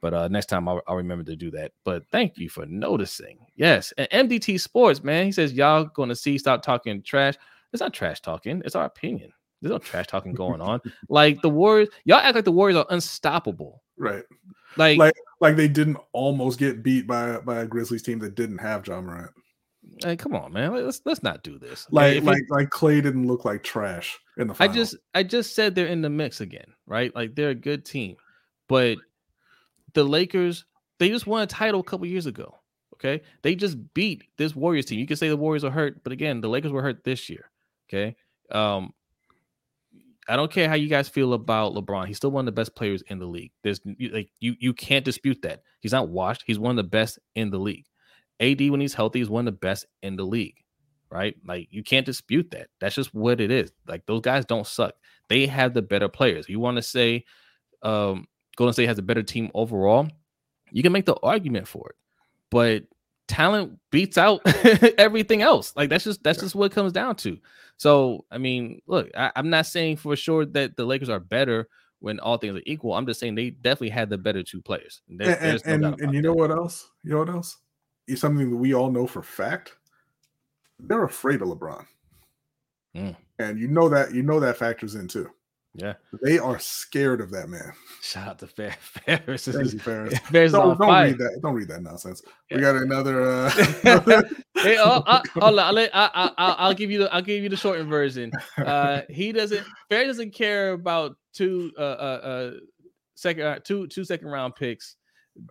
But uh, next time I'll, I'll, remember to do that. But thank you for noticing. Yes, and MDT Sports, man. He says y'all going to see stop talking trash. It's not trash talking. It's our opinion. There's no trash talking going on. like the Warriors, y'all act like the Warriors are unstoppable. Right. Like like like they didn't almost get beat by by a Grizzlies team that didn't have John Morant. Hey, come on, man. Let's let's not do this. Like like it, like Clay didn't look like trash in the. Final. I just I just said they're in the mix again, right? Like they're a good team, but the Lakers, they just won a title a couple years ago. Okay. They just beat this Warriors team. You can say the Warriors are hurt, but again, the Lakers were hurt this year. Okay. Um, I don't care how you guys feel about LeBron. He's still one of the best players in the league. There's like you you can't dispute that. He's not washed. He's one of the best in the league. AD when he's healthy is one of the best in the league. Right? Like you can't dispute that. That's just what it is. Like those guys don't suck. They have the better players. You want to say um Golden State has a better team overall, you can make the argument for it. But talent beats out [laughs] everything else. Like that's just that's just what it comes down to. So I mean, look, I, am not saying for sure that the Lakers are better when all things are equal. I'm just saying they definitely had the better two players. There, and and, no and, and you know what else? You know what else? It's something that we all know for fact. They're afraid of LeBron. Mm. And you know that you know that factors in too. Yeah, they are scared of that man. Shout out to Fer- [laughs] Ferris. Thank you, Ferris. [laughs] Ferris don't, don't read that. Don't read that nonsense. Yeah. We got another. Uh... [laughs] hey, oh, hold on. I'll, I, I, I'll give you the. I'll give you the shortened version. Uh, he doesn't. Ferris doesn't care about two. Uh, uh, uh second, uh, two, two second round picks.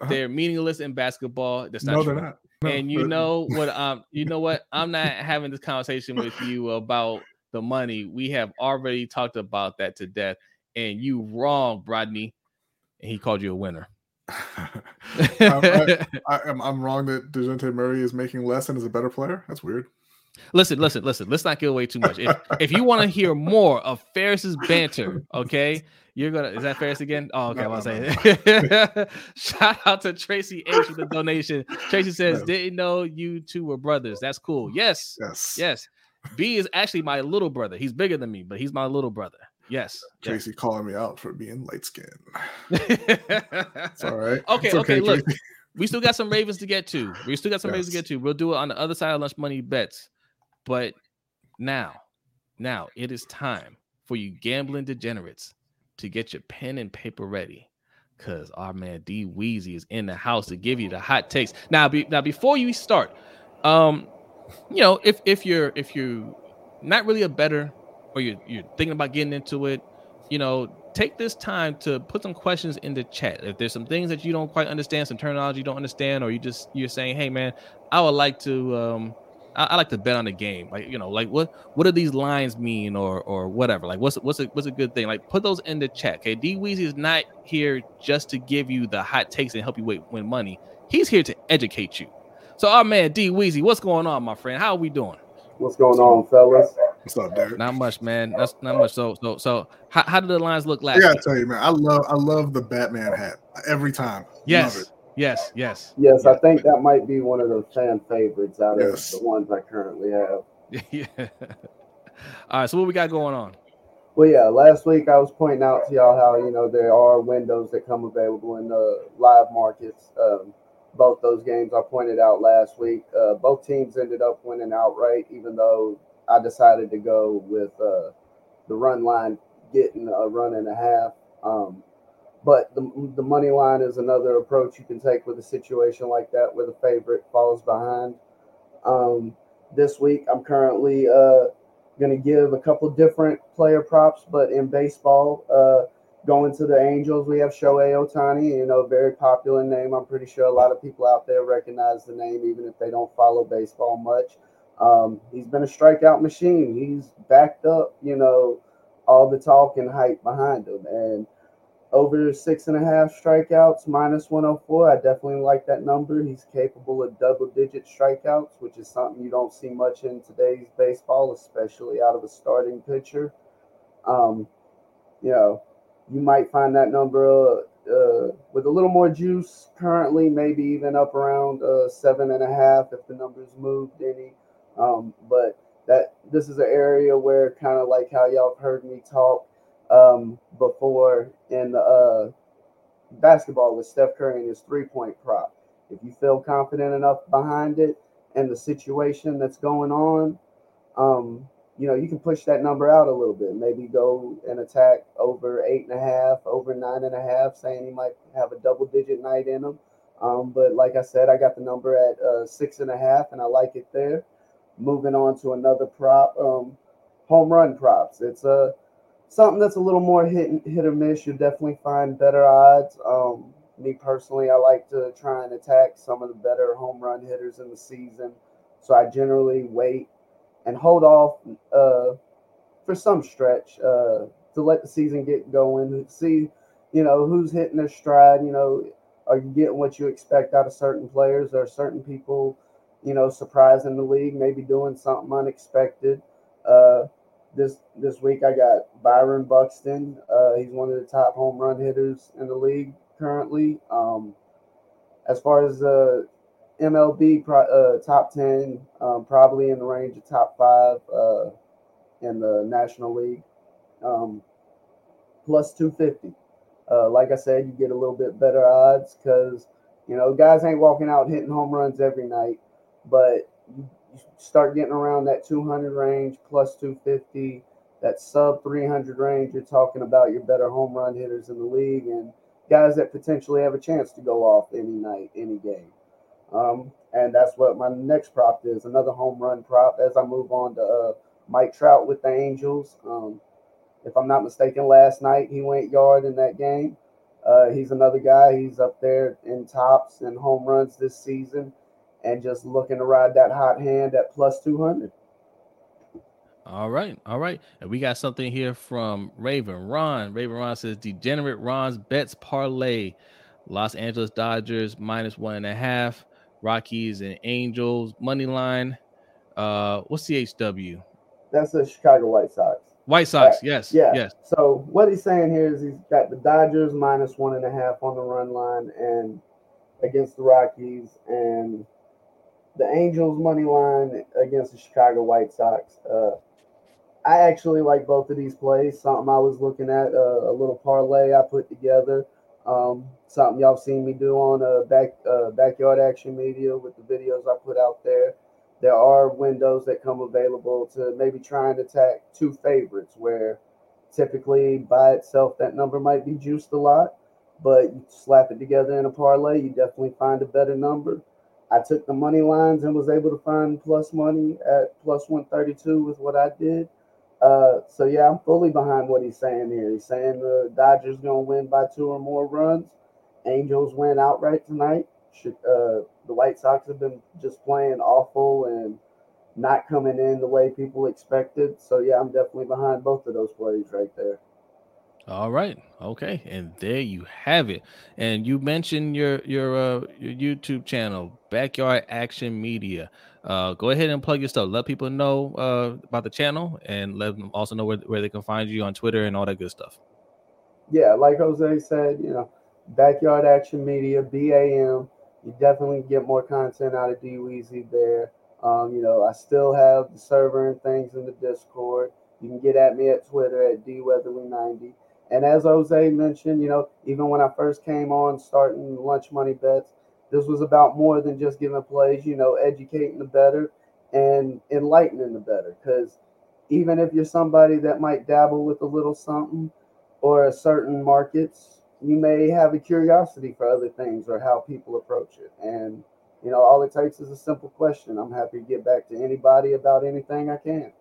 Uh-huh. They're meaningless in basketball. That's not no, true. They're not. No, and you know what? Um, you know what? I'm not having this conversation with you about the money. We have already talked about that to death. And you wrong, Rodney. And he called you a winner. [laughs] I, am wrong that Dejounte Murray is making less and is a better player. That's weird. Listen, listen, listen. Let's not give away too much. If, if you want to hear more of Ferris's banter, okay, you're gonna. Is that Ferris again? Oh, okay. No, I was no, saying. No. [laughs] Shout out to Tracy H with the donation. Tracy says, "Didn't know you two were brothers. That's cool. Yes, yes, yes. B is actually my little brother. He's bigger than me, but he's my little brother. Yes. Tracy yes. calling me out for being light skinned. [laughs] it's all right. Okay, okay, okay. Look, we still got some Ravens to get to. We still got some yes. Ravens to get to. We'll do it on the other side of lunch money bets. But now, now it is time for you gambling degenerates to get your pen and paper ready. Cause our man D Weezy is in the house to give you the hot takes. Now, be, now before you start, um, you know, if if you're if you're not really a better or you're you're thinking about getting into it, you know, take this time to put some questions in the chat. If there's some things that you don't quite understand, some terminology you don't understand, or you just you're saying, hey man, I would like to um I, I, like to bet on the game. Like, you know, like what what do these lines mean or or whatever? Like what's what's a what's a good thing? Like put those in the chat. Okay. D Weezy is not here just to give you the hot takes and help you wait, win money. He's here to educate you. So our man D Weezy, what's going on, my friend? How are we doing? What's going on, fellas? What's up, Derek? Not much, man. That's not much. So, so, so, how, how did the lines look last? I gotta tell you, man. I love, I love the Batman hat every time. Yes, yes, yes, yes. I think that might be one of the fan favorites out yes. of the ones I currently have. [laughs] yeah. All right. So, what we got going on? Well, yeah. Last week I was pointing out to y'all how you know there are windows that come available in the live markets. Um, both those games I pointed out last week. Uh, both teams ended up winning outright, even though I decided to go with uh, the run line getting a run and a half. Um, but the, the money line is another approach you can take with a situation like that where the favorite falls behind. Um, this week, I'm currently uh, going to give a couple different player props, but in baseball, uh, going to the Angels, we have Shohei Ohtani, you know, very popular name. I'm pretty sure a lot of people out there recognize the name, even if they don't follow baseball much. Um, he's been a strikeout machine. He's backed up, you know, all the talk and hype behind him. And over six and a half strikeouts, minus 104. I definitely like that number. He's capable of double digit strikeouts, which is something you don't see much in today's baseball, especially out of a starting pitcher. Um, you know, you might find that number uh, uh, with a little more juice currently, maybe even up around uh, seven and a half if the numbers moved any. Um, but that this is an area where kind of like how y'all heard me talk um, before in the uh, basketball with Steph Curry and his three point prop. If you feel confident enough behind it and the situation that's going on, um, you know, you can push that number out a little bit. Maybe go and attack over eight and a half, over nine and a half, saying he might have a double digit night in him. Um, but like I said, I got the number at uh, six and a half, and I like it there. Moving on to another prop, um, home run props. It's a uh, something that's a little more hit hit or miss. You'll definitely find better odds. Um, me personally, I like to try and attack some of the better home run hitters in the season. So I generally wait and hold off uh, for some stretch uh, to let the season get going. See, you know, who's hitting their stride. You know, are you getting what you expect out of certain players? Are certain people, you know, surprising the league, maybe doing something unexpected. Uh, this this week I got Byron Buxton. Uh, he's one of the top home run hitters in the league currently. Um, as far as uh, MLB uh, top 10, um, probably in the range of top five uh, in the National League. Um, plus 250. Uh, like I said, you get a little bit better odds because, you know, guys ain't walking out hitting home runs every night, but you start getting around that 200 range, plus 250, that sub 300 range, you're talking about your better home run hitters in the league and guys that potentially have a chance to go off any night, any game. Um, and that's what my next prop is another home run prop as I move on to uh, Mike Trout with the Angels. Um, if I'm not mistaken, last night he went yard in that game. Uh, he's another guy. He's up there in tops and home runs this season and just looking to ride that hot hand at plus 200. All right, all right. And we got something here from Raven Ron. Raven Ron says Degenerate Ron's bets parlay. Los Angeles Dodgers minus one and a half. Rockies and Angels money line. Uh, what's the HW? That's the Chicago White Sox. White Sox, yes, yeah. yes. So what he's saying here is he's got the Dodgers minus one and a half on the run line and against the Rockies, and the Angels money line against the Chicago White Sox. Uh, I actually like both of these plays. Something I was looking at uh, a little parlay I put together. Um, something y'all seen me do on uh, back uh, backyard action media with the videos I put out there. There are windows that come available to maybe try and attack two favorites where typically by itself that number might be juiced a lot, but you slap it together in a parlay, you definitely find a better number. I took the money lines and was able to find plus money at plus 132 with what I did. Uh, so yeah, I'm fully behind what he's saying here. He's saying the Dodgers gonna win by two or more runs. Angels win outright tonight. Should, uh, the White Sox have been just playing awful and not coming in the way people expected. So yeah, I'm definitely behind both of those plays right there. All right. Okay. And there you have it. And you mentioned your your uh your YouTube channel, Backyard Action Media. Uh go ahead and plug your stuff. Let people know uh about the channel and let them also know where, where they can find you on Twitter and all that good stuff. Yeah, like Jose said, you know, Backyard Action Media, BAM. You definitely get more content out of D Weezy there. Um, you know, I still have the server and things in the Discord. You can get at me at Twitter at dweatherly90. And as Jose mentioned, you know, even when I first came on starting lunch money bets, this was about more than just giving plays, you know, educating the better and enlightening the better. Because even if you're somebody that might dabble with a little something or a certain markets, you may have a curiosity for other things or how people approach it. And, you know, all it takes is a simple question. I'm happy to get back to anybody about anything I can.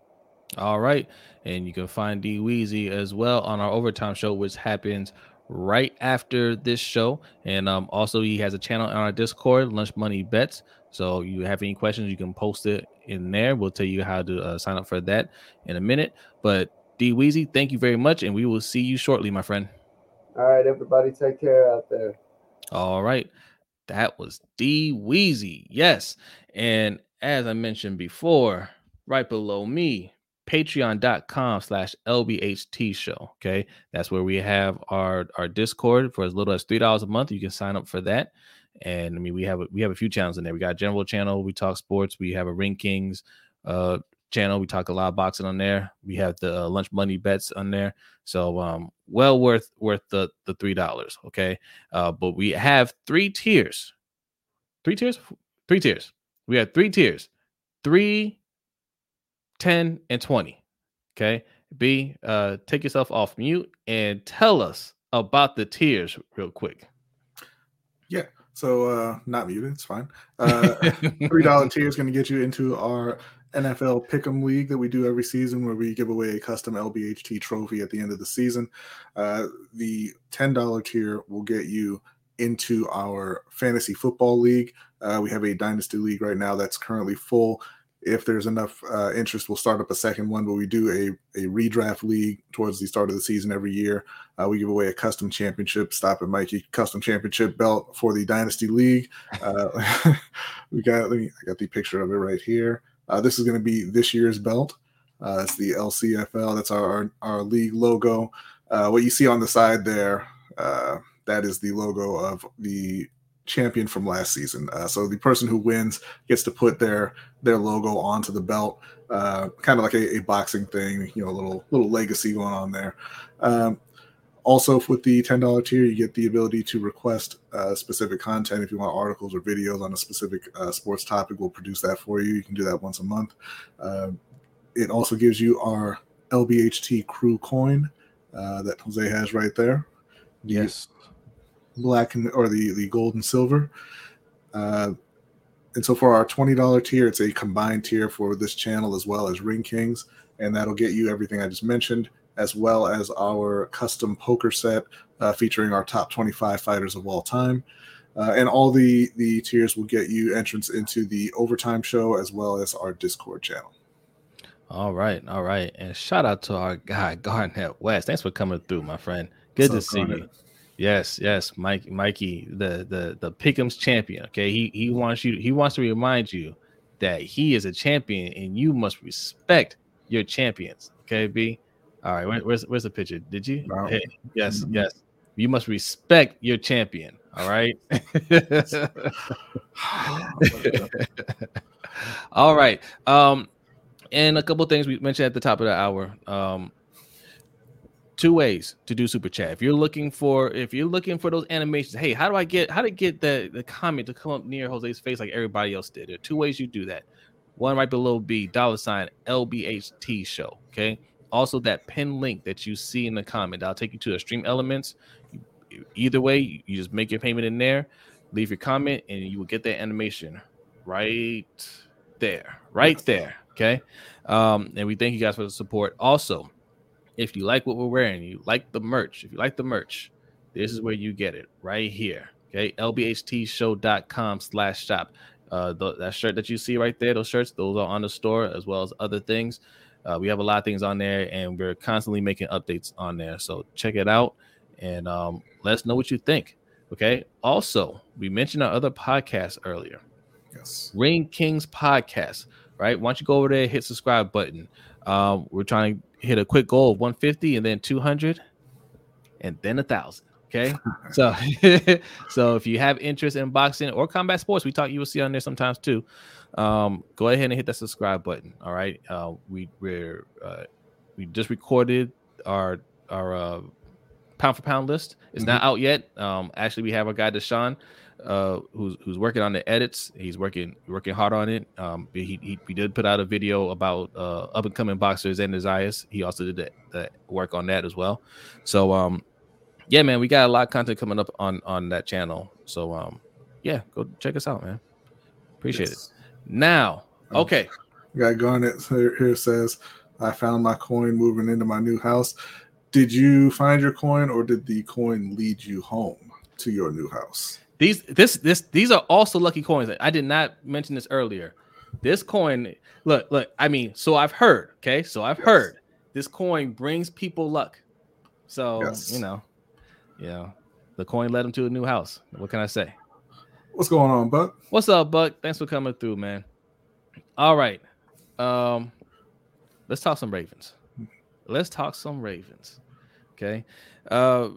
All right. And you can find D Weezy as well on our overtime show, which happens right after this show. And um, also, he has a channel on our Discord, Lunch Money Bets. So, you have any questions, you can post it in there. We'll tell you how to uh, sign up for that in a minute. But D Weezy, thank you very much. And we will see you shortly, my friend. All right, everybody, take care out there. All right. That was D Weezy. Yes. And as I mentioned before, right below me, patreon.com slash lbht show okay? That's where we have our our discord for as little as three dollars a month. You can sign up for that. And i mean we have we have a few channels in there. We got general channel we talk sports we have a ring kings uh channel we talk a lot of boxing on there. We have the uh, lunch money bets on there. So um well worth worth the the three dollars okay? Uh but we have three tiers. Three tiers? Three tiers. We have three tiers. Three 10 and 20 okay? B uh take yourself off mute and tell us about the tiers real quick. Yeah so uh not muted it's fine. Uh [laughs] three dollar tier is going to get you into our nfl pick'em league that we do every season where we give away a custom lbht trophy at the end of the season. Uh the ten dollar tier will get you into our fantasy football league. Uh, we have a dynasty league right now that's currently full if there's enough uh, interest, we'll start up a second one. But we do a, a redraft league towards the start of the season every year. Uh, we give away a custom championship, Stop it, Mikey, custom championship belt for the Dynasty League. Uh, [laughs] we got, me, I got the picture of it right here. Uh, this is going to be this year's belt. Uh, it's the LCFL. That's our, our, our league logo. Uh, what you see on the side there, that is the logo of the champion from last season. Uh, so the person who wins gets to put their their logo onto the belt, uh, kind of like a, a, boxing thing. You know, a little little legacy going on there. Um, also, with the ten dollar tier, you get the ability to request uh, specific content. If you want articles or videos on a specific uh, sports topic, we'll produce that for you. You can do that once a month. Um, it also gives you our LBHT crew coin uh, that Jose has right there. Yes black and or the the gold and silver. Uh, and so for our twenty dollar tier, it's a combined tier for this channel as well as Ring Kings, and that'll get you everything I just mentioned, as well as our custom poker set uh, featuring our top twenty five fighters of all time. Uh, and all the the tiers will get you entrance into the overtime show as well as our Discord channel. All right, all right, and shout out to our guy Garnett West. Thanks for coming through, my friend. Good What's to up, see Garnett? you. Yes, yes, Mike, Mikey, the the the Pick'em's champion. Okay, he he wants you. He wants to remind you that he is a champion, and you must respect your champions. Okay, B. All right, where, where's where's the picture? Did you? Hey, yes, mm-hmm. yes. You must respect your champion. All right. [laughs] [laughs] all right. Um, and a couple things we mentioned at the top of the hour. Um, two ways to do super chat. If you're looking for if you're looking for those animations, hey, how do I get how to get the the comment to come up near Jose's face like everybody else did? There are two ways you do that. One right below B dollar sign LBHT show. Okay. Also, that pin link that you see in the comment, I'll take you to the stream elements. Either way, you just make your payment in there, leave your comment, and you will get that animation right there, right there. Okay. Um, and we thank you guys for the support. Also, if you like what we're wearing, you like the merch, if you like the merch, this is where you get it right here. Okay. LBHTshow.com slash shop. Uh, th- that shirt that you see right there, those shirts, those are on the store as well as other things. Uh, we have a lot of things on there, and we're constantly making updates on there. So check it out and um, let us know what you think. Okay. Also, we mentioned our other podcast earlier. Yes. Ring Kings podcast. Right. Why don't you go over there, hit subscribe button. Um, we're trying to hit a quick goal of 150 and then 200 and then a thousand. Okay. [laughs] so [laughs] so if you have interest in boxing or combat sports, we talk UFC on there sometimes too. Um, go ahead and hit that subscribe button. All right. Uh, we we're uh, we just recorded our our uh, pound for pound list. It's mm-hmm. not out yet. Um, actually, we have our guy Deshaun, uh, who's who's working on the edits. He's working working hard on it. Um, he, he, he did put out a video about uh, up and coming boxers and desires. He also did the, the work on that as well. So um, yeah, man, we got a lot of content coming up on on that channel. So um, yeah, go check us out, man. Appreciate yes. it. Now, okay. Got Garnet here, here says, I found my coin moving into my new house. Did you find your coin or did the coin lead you home to your new house? These this this these are also lucky coins. I did not mention this earlier. This coin, look, look, I mean, so I've heard, okay? So I've yes. heard this coin brings people luck. So, yes. you know, yeah, the coin led him to a new house. What can I say? What's going on, Buck? What's up, Buck? Thanks for coming through, man. All right. Um, let's talk some Ravens. Let's talk some Ravens. Okay. Uh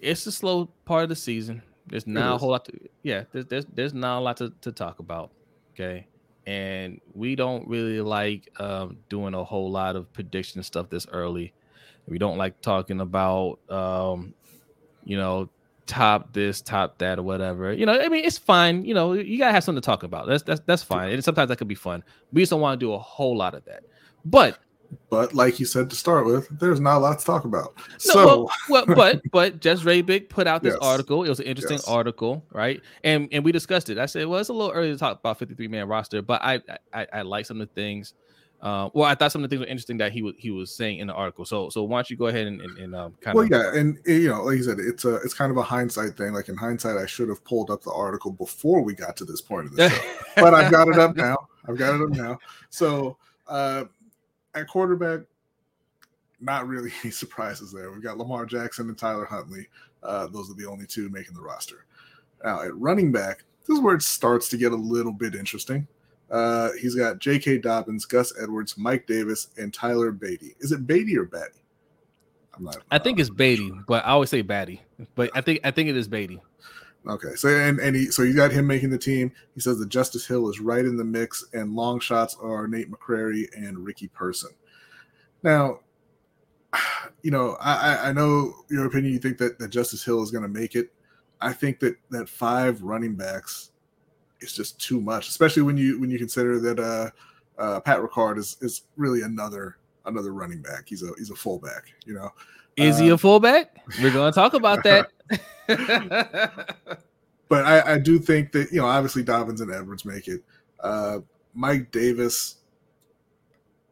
it's a slow part of the season. There's not a whole lot to yeah, there's there's, there's not a lot to, to talk about. Okay. And we don't really like um, doing a whole lot of prediction stuff this early. We don't like talking about um, you know, top this, top that, or whatever. You know, I mean, it's fine. You know, you gotta have something to talk about. That's that's that's fine. And sometimes that could be fun. We just don't want to do a whole lot of that. But but like you said to start with, there's not a lot to talk about. No, so, well, well, but [laughs] but Jeff Zrebiec put out this yes. article. It was an interesting yes. article, right? And and we discussed it. I said, well, it's a little early to talk about 53 man roster, but I I, I like some of the things. Uh, well, I thought some of the things were interesting that he was he was saying in the article. So so why don't you go ahead and, and, and um, kind well, of well, yeah, and you know, like you said, it's a it's kind of a hindsight thing. Like in hindsight, I should have pulled up the article before we got to this point of the show, [laughs] but I've got it up now. I've got it up now. So uh, at quarterback, not really [laughs] any surprises there. We've got Lamar Jackson and Tyler Huntley. Uh, those are the only two making the roster. Now at running back, this is where it starts to get a little bit interesting. Uh, he's got J.K. Dobbins, Gus Edwards, Mike Davis, and Tyler Beatty. Is it Beatty or Batty? I'm not. I think it's Beatty, but I always say Batty. But I think I think it is Beatty. Okay, so and and he so you got him making the team. He says that Justice Hill is right in the mix, and long shots are Nate McCrary and Ricky Person. Now, [sighs] you know, I, I know your opinion. You think that, that Justice Hill is going to make it. I think that that five running backs is just too much, especially when you when you consider that uh, uh, Pat Ricard is is really another another running back. He's a he's a fullback. You know, is he a um, fullback? We're going to talk about that. [laughs] but I, I do think that you know obviously Dobbins and Edwards make it. Uh, Mike Davis,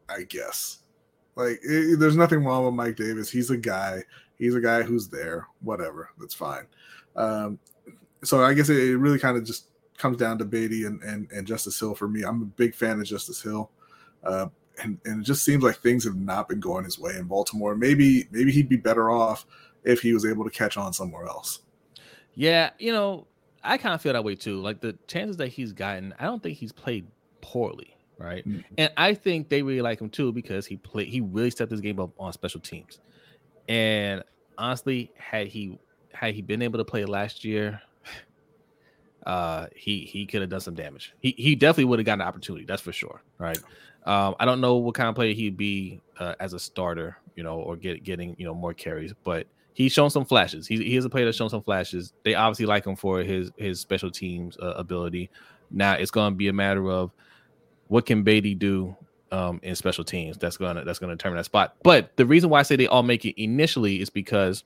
I guess like, it, there's nothing wrong with Mike Davis. He's a guy. He's a guy who's there. Whatever. That's fine. Um, so I guess it, it really kind of just comes down to Beatty and, and, and Justice Hill for me. I'm a big fan of Justice Hill. Uh, and, and it just seems like things have not been going his way in Baltimore. Maybe maybe he'd be better off if he was able to catch on somewhere else. Yeah, you know, I kind of feel that way too. Like the chances that he's gotten, I don't think he's played poorly right? Mm-hmm. And I think they really like him too because he played he really stepped his game up on special teams. And honestly, had he had he been able to play last year, [sighs] uh he he could have done some damage. He he definitely would have gotten an opportunity, that's for sure. Right. Um, I don't know what kind of player he'd be uh, as a starter, you know, or get getting you know more carries, but he's shown some flashes. He, he is a player that's shown some flashes. They obviously like him for his his special teams uh, ability. Now it's going to be a matter of what can Beatty do um, in special teams? That's gonna that's gonna determine that spot. But the reason why I say they all make it initially is because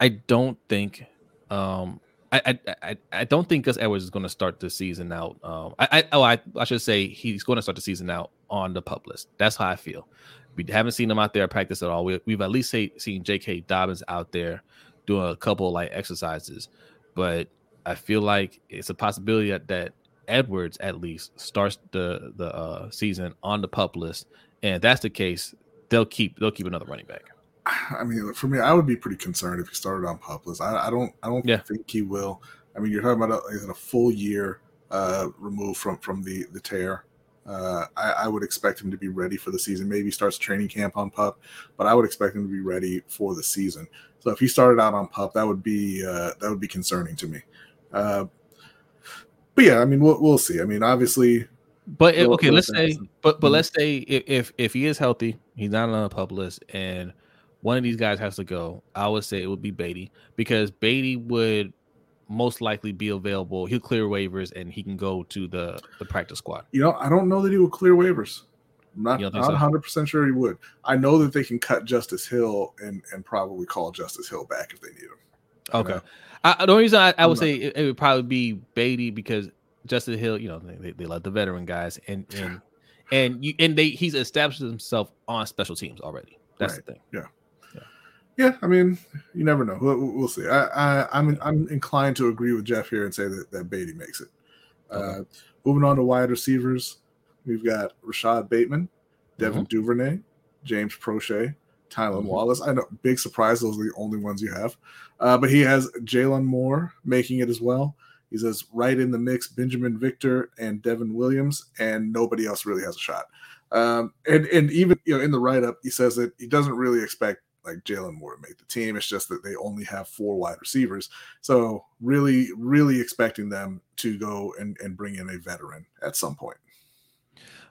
I don't think um, I, I I don't think Gus Edwards is going to start the season out. Um, I, I oh I, I should say he's going to start the season out on the pup list. That's how I feel. We haven't seen him out there practice at all. We, have at least seen J.K. Dobbins out there doing a couple like exercises, but I feel like it's a possibility that, that Edwards at least starts the the uh, season on the pup list, and if that's the case, they'll keep they'll keep another running back. I mean, for me, I would be pretty concerned if he started on pup list. I, I don't I don't yeah. think he will. I mean, you're talking about a, a full year uh, removed from from the the tear. Uh, I, I, would expect him to be ready for the season. Maybe starts training camp on pup, but I would expect him to be ready for the season. So if he started out on pup, that would be uh, that would be concerning to me. Uh, but yeah, I mean, we'll we'll see. I mean, obviously, but okay, let's say, but but mm-hmm. let's say if if he is healthy, he's not on a pup list, and one of these guys has to go. I would say it would be Beatty because Beatty would most likely be available. He'll clear waivers and he can go to the the practice squad. You know, I don't know that he will clear waivers. I'm not not 100 percent sure he would. I know that they can cut Justice Hill and and probably call Justice Hill back if they need him. Okay. I, the only reason I, I would say it, it, would probably be Beatty because Justice Hill, you know, they, they love the veteran guys and and and you and they he's established himself on special teams already. That's right. the thing. Yeah. Yeah, I mean, you never know. We'll, we'll see. I, I, I'm I'm inclined to agree with Jeff here and say that that Badie makes it. Okay. Uh, moving on to wide receivers, we've got Rashod Bateman, Devin mm-hmm. Duvernay, James Proche, Tylan mm-hmm. Wallace. I know, big surprise. Those are the only ones you have. Uh, but he has Jalen Moore making it as well. He says right in the mix, Benjamin Victor and Devin Williams, and nobody else really has a shot. Um, and and even you know in the write up, he says that he doesn't really expect like Jalen Moore to make the team. It's just that they only have four wide receivers. So really, really expecting them to go and, and bring in a veteran at some point.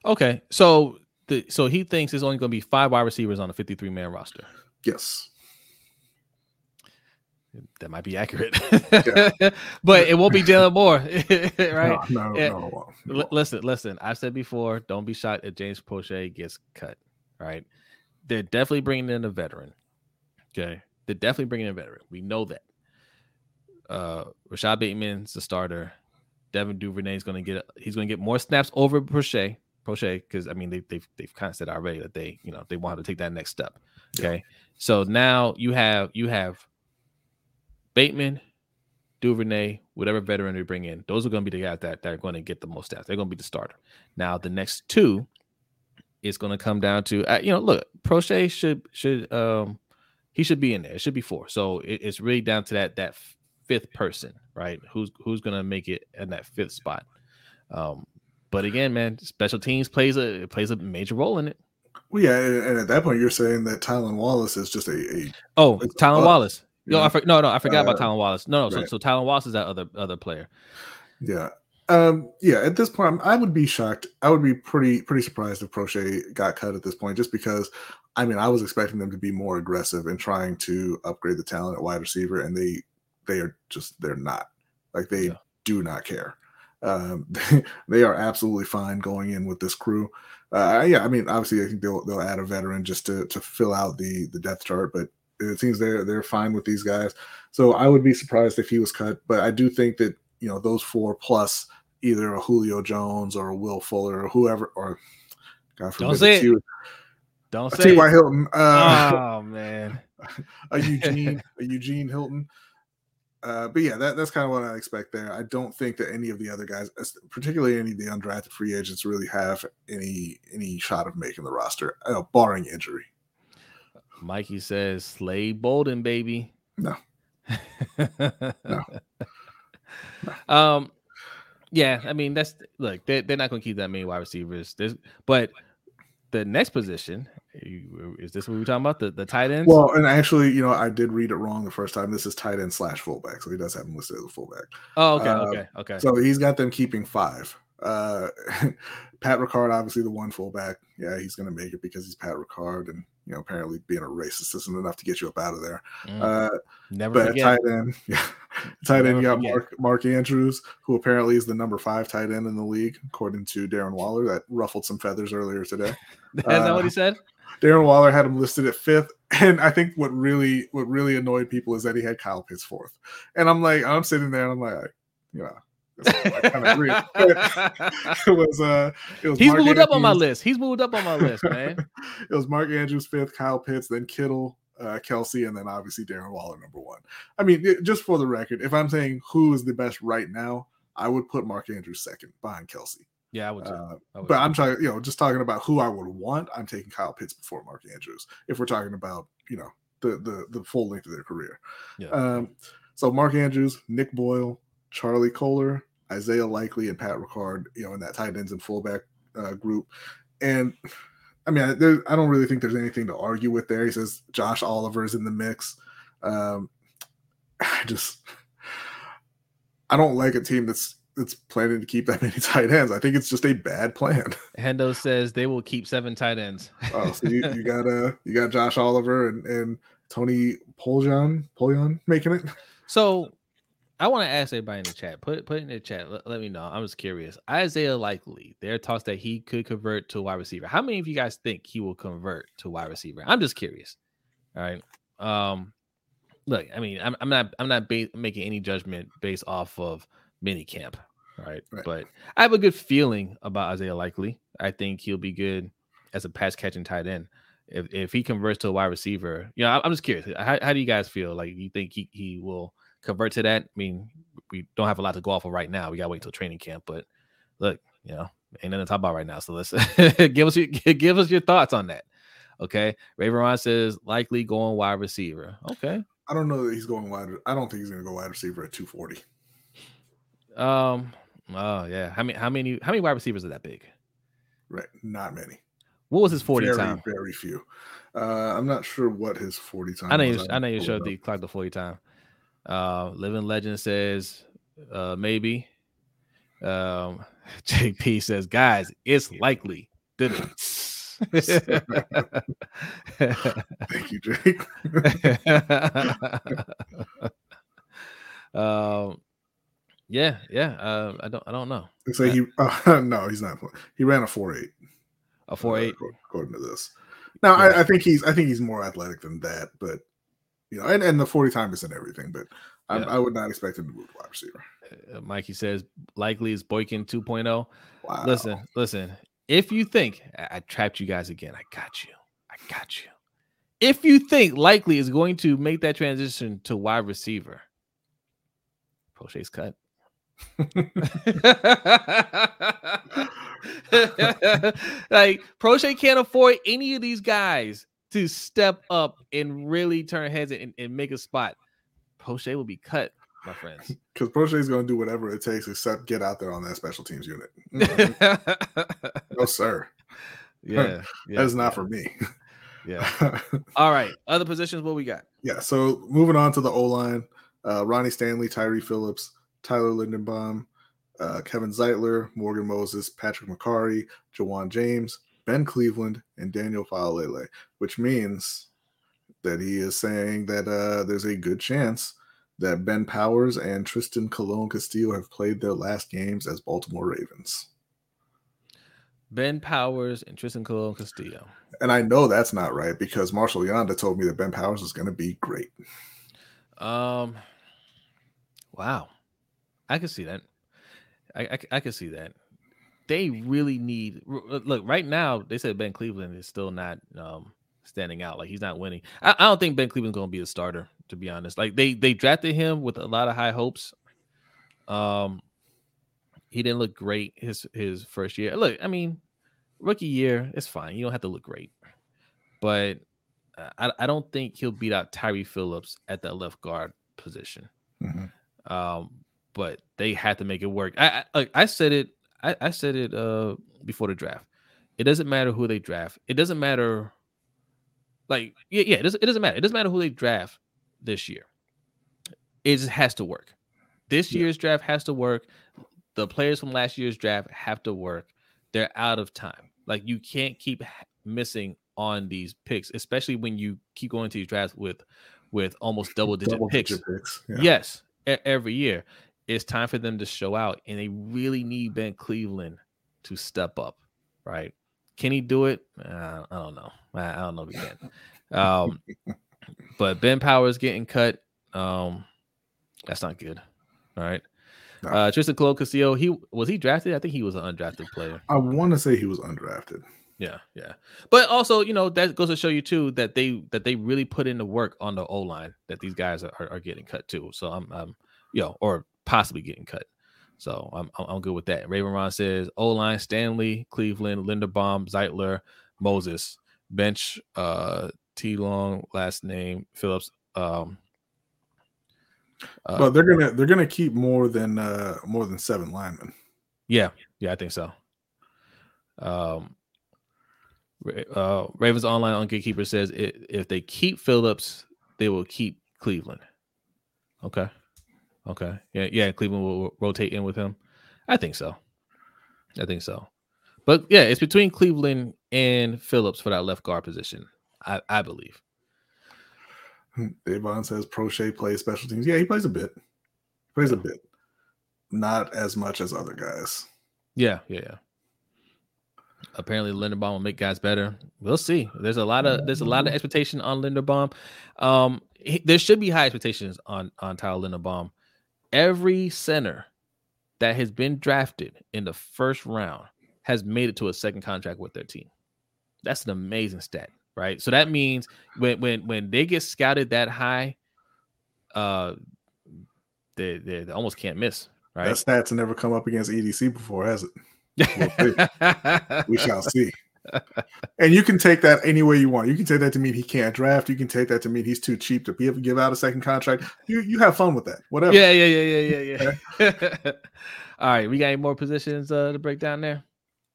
Okay. So the so he thinks there's only gonna be five wide receivers on a 53 man roster. Yes. That might be accurate, yeah. [laughs] but it won't be Jalen Moore, [laughs] right? No, no, eh, no, no, Listen, listen. I've said before, don't be shocked if James Proche gets cut. Right? They're definitely bringing in a veteran. Okay. They're definitely bringing in a veteran. We know that. Uh, Rashod Bateman's the starter. Devin Duvernay is going to get he's going to get more snaps over Proche, Proche, because I mean they, they've they've kind of said already that they you know they want to take that next step. Okay, yeah. so now you have you have Bateman, Duvernay, whatever veteran they bring in. Those are going to be the guys that, that are going to get the most snaps. They're going to be the starter. Now the next two is going to come down to uh, you know look Proche should should um he should be in there. It should be four. So it, it's really down to that that fifth person, right? Who's who's gonna make it in that fifth spot? Um, but again, man, special teams plays a plays a major role in it. Well, yeah, and at that point, you're saying that Tylan Wallace is just a, a oh Tylan Wallace. No, I for, no, no, I forgot uh, about Tylan Wallace. No, no, right. so so Tylan Wallace is that other other player. Yeah, um, yeah. At this point, I would be shocked. I would be pretty pretty surprised if Proche got cut at this point, just because I mean, I was expecting them to be more aggressive in trying to upgrade the talent at wide receiver, and they they are just they're not. Like they yeah. do not care. Um, [laughs] they are absolutely fine going in with this crew. Uh, yeah, I mean, obviously, I think they'll they'll add a veteran just to to fill out the the depth chart, but it seems they're they're fine with these guys. So I would be surprised if he was cut, but I do think that you know those four plus either a Julio Jones or a Will Fuller or whoever or God forbid, Don't say it. Don't say T.Y. Hilton. Uh, oh man, [laughs] a Eugene, [laughs] a Eugene Hilton. Uh, but yeah, that, that's kind of what I expect there. I don't think that any of the other guys, particularly any of the undrafted free agents, really have any any shot of making the roster, uh, barring injury. Mikey says, "Slade Bolden, baby." No. [laughs] no. Um. Yeah, I mean that's look. They're, they're not going to keep that many wide receivers. There's, but the next position is this what we're talking about? The the tight ends? Well, and actually, you know, I did read it wrong the first time. This is tight end slash fullback, so he does have him listed as a fullback. Oh, okay, uh, okay, okay. So he's got them keeping five. Uh, [laughs] Pat Ricard, obviously the one fullback. Yeah, he's going to make it because he's Pat Ricard, and you know, apparently being a racist isn't enough to get you up out of there. Mm. Uh, Never but forget. tight end, [laughs] yeah, tight end. You got Mark Mark Andrews, who apparently is the number five tight end in the league, according to Darren Waller. That ruffled some feathers earlier today. [laughs] Is that what he uh, said? Darren Waller had him listed at fifth, [laughs] and I think what really what really annoyed people is that he had Kyle Pitts fourth, and I'm like I'm sitting there and I'm like, you know. I kind of agree. [laughs] it was uh, it was He's Mark moved up on my list. He's moved up on my list, man. [laughs] it was Mark Andrews fifth, Kyle Pitts, then Kittle, uh, Kelce, and then obviously Darren Waller number one. I mean, it- just for the record, if I'm saying who is the best right now, I would put Mark Andrews second behind Kelce. Yeah, I would. Uh, I would but. I'm trying, you know, just talking about who I would want. I'm taking Kyle Pitts before Mark Andrews. If we're talking about, you know, the the the full length of their career. Yeah. Um, so Mark Andrews, Nick Boyle, Charlie Kolar, Isaiah Likely, and Pat Ricard, you know, in that tight ends and fullback uh, group. And I mean, there, I don't really think there's anything to argue with there. He says Josh Oliver's in the mix. Um, [sighs] I just, I don't like a team that's that's planning to keep that many [laughs] tight ends. I think it's just a bad plan. Hendo says they will keep seven tight ends. Oh, so you, you [laughs] got uh you got Josh Oliver and and Tony Poljan Poljan making it. So I want to ask everybody in the chat. Put put in the chat. Let, let me know. I'm just curious. Isaiah Likely. There are talks that he could convert to a wide receiver. How many of you guys think he will convert to wide receiver? I'm just curious. All right. Um, look, I mean, I'm, I'm not I'm not ba- making any judgment based off of mini camp. Right? Right. But I have a good feeling about Isaiah Likely. I think he'll be good as a pass catching tight end. If, if he converts to a wide receiver, you know, I- I'm just curious. How, how do you guys feel? Like, you think he, he will convert to that? I mean, we don't have a lot to go off of right now. We got to wait till training camp. But look, you know, ain't nothing to talk about right now. So let's [laughs] give us your, [laughs] give us your thoughts on that. Okay. Raven Ron says likely going wide receiver. Okay. I don't know that he's going wide. I don't think he's going to go wide receiver at 240. Um. Oh yeah. How many? How many? How many wide receivers are that big? Right, not many. What was his forty very, time? Very few. Uh, I'm not sure what his 40 time. I know. You, was. I know you showed the clock the forty time. Uh, Living Legend says uh, maybe. Um, [laughs] JP says, guys, it's likely. [laughs] Thank you, Jake. [laughs] um, yeah, yeah. Uh, I don't, I don't know. They say he. Uh, no, he's not. He ran a four eight. A four eight. according to this. Now, Yeah. I, I think he's. I think he's more athletic than that, but you know, and, and the 40 time isn't everything, but I, Yeah. I would not expect him to move to wide receiver. Uh, Mikey says likely is Boykin 2.0. Wow. Listen, listen. If you think I, I trapped you guys again, I got you. I got you. If you think likely is going to make that transition to wide receiver, Prochet's cut. [laughs] [laughs] like Prochet can't afford any of these guys to step up and really turn heads and, and make a spot. Prochet will be cut, my friends. [laughs] because Prochet is going to do whatever it takes except get out there on that special teams unit. yeah, [laughs] no, sir. yeah, [laughs] that is not yeah, for me. Yeah. All right. Other positions, what we got? yeah. So moving on to the O line, uh, Ronnie Stanley, Tyre Phillips, Tyler Linderbaum, uh, Kevin Zeitler, Morgan Moses, Patrick Mekari, Ja'Wuan James, Ben Cleveland, and Daniel Faalele, which means that he is saying that uh, there's a good chance that Ben Powers and Trystan Colon Castillo have played their last games as Baltimore Ravens. Ben Powers and Trystan Colon Castillo. And I know that's not right because Marshal Yanda told me that Ben Powers is going to be great. Um, wow, I can see that. I I, I can see that. They really need look right now. They said Ben Cleveland is still not um standing out. Like he's not winning. I, I don't think Ben Cleveland's going to be a starter. To be honest, like they they drafted him with a lot of high hopes. Um, he didn't look great his his first year. Look, I mean, rookie year, it's fine. You don't have to look great, but uh, I I don't think he'll beat out Tyre Phillips at that left guard position. Um, but they had to make it work. I I, like, I said it. I, I said it uh before the draft. It doesn't matter who they draft. It doesn't matter. Like yeah, yeah. It doesn't. It doesn't matter. It doesn't matter who they draft this year. It just has to work. This Yeah. year's draft has to work. The players from last year's draft have to work. They're out of time. Like you can't keep missing on these picks, especially when you keep going to these drafts with with almost double digit picks. Picks. Yeah. Yes, every year. It's time for them to show out, and they really need Ben Cleveland to step up, right? Can he do it? Uh, I don't know. I, I, don't know if he can. Um, [laughs] but Ben Powers getting cut. Um, that's not good. All right. No. Uh, Trystan Colon Castillo, he was he drafted? I think he was an undrafted player. I want to say he was undrafted. Yeah, yeah. But also, you know, that goes to show you too that they that they really put in the work on the O line that these guys are, are, are, getting cut too. So I'm, I'm, you know, or possibly getting cut. So I'm I'm good with that. Raven Ron says O line Stanley, Cleveland, Linderbaum, Zeitler, Moses, bench, uh, T Long, last name Phillips. Um, uh, but they're gonna they're gonna keep more than uh more than seven linemen. Yeah, yeah, I think so. Um, uh, Ravens online on Gatekeeper says if they keep Phillips, they will keep Cleveland. Okay, okay, yeah, yeah. Cleveland will rotate in with him. I think so. I think so. But yeah, it's between Cleveland and Phillips for that left guard position. I, I believe. Devon says Proche plays special teams. Yeah, he plays a bit. He plays a bit. Not as much as other guys. Yeah, yeah, yeah. Apparently Linderbaum will make guys better. We'll see. There's a lot of there's a lot of mm-hmm. expectation on Linderbaum. Um, he, there should be high expectations on on Tyler Linderbaum. Every center that has been drafted in the first round has made it to a second contract with their team. That's an amazing stat right? So that means when when when they get scouted that high, uh, they they, they almost can't miss, right? That stats never come up against EDC before, has it? [laughs] we shall see. And you can take that any way you want. You can take that to mean he can't draft. You can take that to mean he's too cheap to be able to give out a second contract. You you have fun with that. Whatever. Yeah, yeah, yeah, yeah, yeah, yeah. [laughs] All right, we got any more positions uh, to break down there?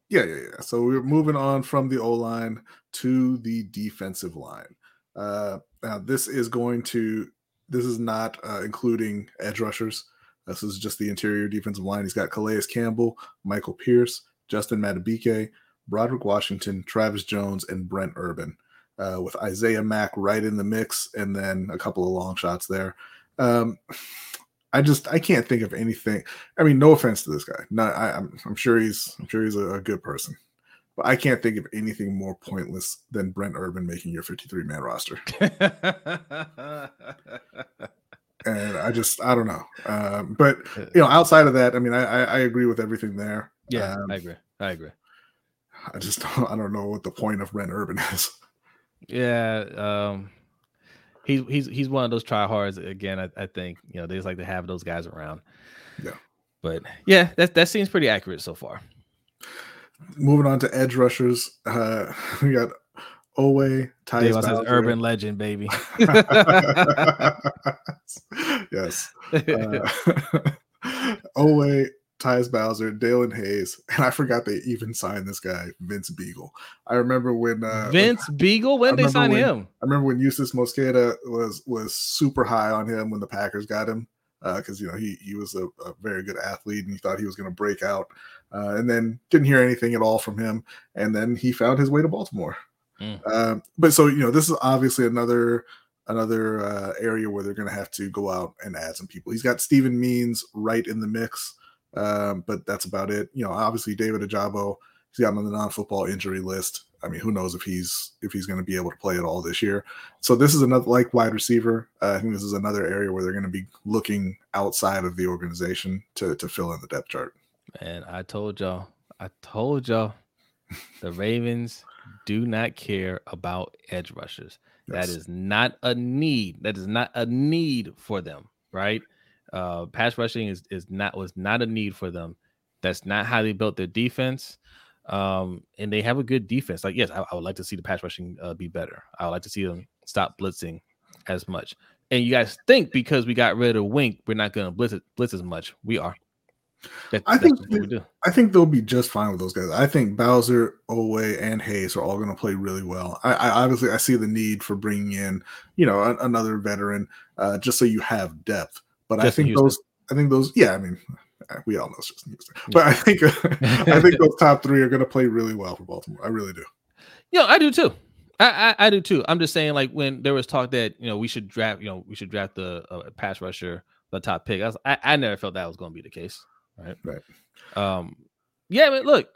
Yeah, yeah, yeah. So we're moving on from the O line to the defensive line. Uh, now, this is going to, this is not uh, including edge rushers. This is just the interior defensive line. He's got Calais Campbell, Michael Pierce, Justin Madubuike, Broderick Washington, Travis Jones, and Brent Urban, uh, with Isaiah Mack right in the mix, and then a couple of long shots there. Um, I just I can't think of anything. I mean, no offense to this guy. No, I, am I'm, I'm sure he's I'm sure he's a, a, good person, but I can't think of anything more pointless than Brent Urban making your 53 man roster. [laughs] and I just I don't know. Um, but you know, outside of that, I mean, I I, I agree with everything there. Yeah, um, I agree. I agree. I just [laughs] don't, I don't know what the point of Brent Urban is. Yeah. Um he's he's he's one of those tryhards again. I, I think you know they just like to have those guys around. Yeah, but yeah, that that seems pretty accurate so far. Moving on to edge rushers, uh, [laughs] we got Oweh Tyus says urban legend, baby. [laughs] yes. Uh, Oweh Tyus Bowser, Daelin Hayes, [laughs] and I forgot they even signed this guy, Vince Biegel. I remember when uh, Vince Biegel? when, Biegel. When they signed when, him? I remember when Justis Mosqueda was was super high on him when the Packers got him because uh, you know he he was a, a, very good athlete and he thought he was going to break out, uh, and then didn't hear anything at all from him, and then he found his way to Baltimore. Mm. Um, but so you know this is obviously another another uh, area where they're going to have to go out and add some people. He's got Steven Means right in the mix. Um, but that's about it. You know, obviously David Ojabo, he's got on the non-football injury list. I mean, who knows if he's if he's going to be able to play at all this year. So this is another like wide receiver. Uh, I think this is another area where they're going to be looking outside of the organization to to fill in the depth chart. Man, I told y'all, I told y'all, the Ravens do not care about edge rushers. Yes. That is not a need. That is not a need for them, right? Uh, pass rushing is is not was not a need for them. That's not how they built their defense. Um, and they have a good defense. Like, yes, I, I would like to see the pass rushing uh, be better. I would like to see them stop blitzing as much. And you guys think because we got rid of Wink, we're not going to blitz blitz as much. We are. That, I think I think they'll be just fine with those guys. I think Bowser, Oweh, and Hayes are all going to play really well. I, I, obviously I see the need for bringing in, you know, a, another veteran, uh, just so you have depth. But just I think those, I think those, yeah, I mean, we all know it's just Houston. But I think, [laughs] I think [laughs] those top three are going to play really well for Baltimore. I really do. Yeah, I do too. I, I, I do too. I'm just saying, like when there was talk that you know we should draft, you know, we should draft the uh, pass rusher, the top pick. I, was, I, I never felt that was going to be the case. Right. Right. Um. Yeah, but look,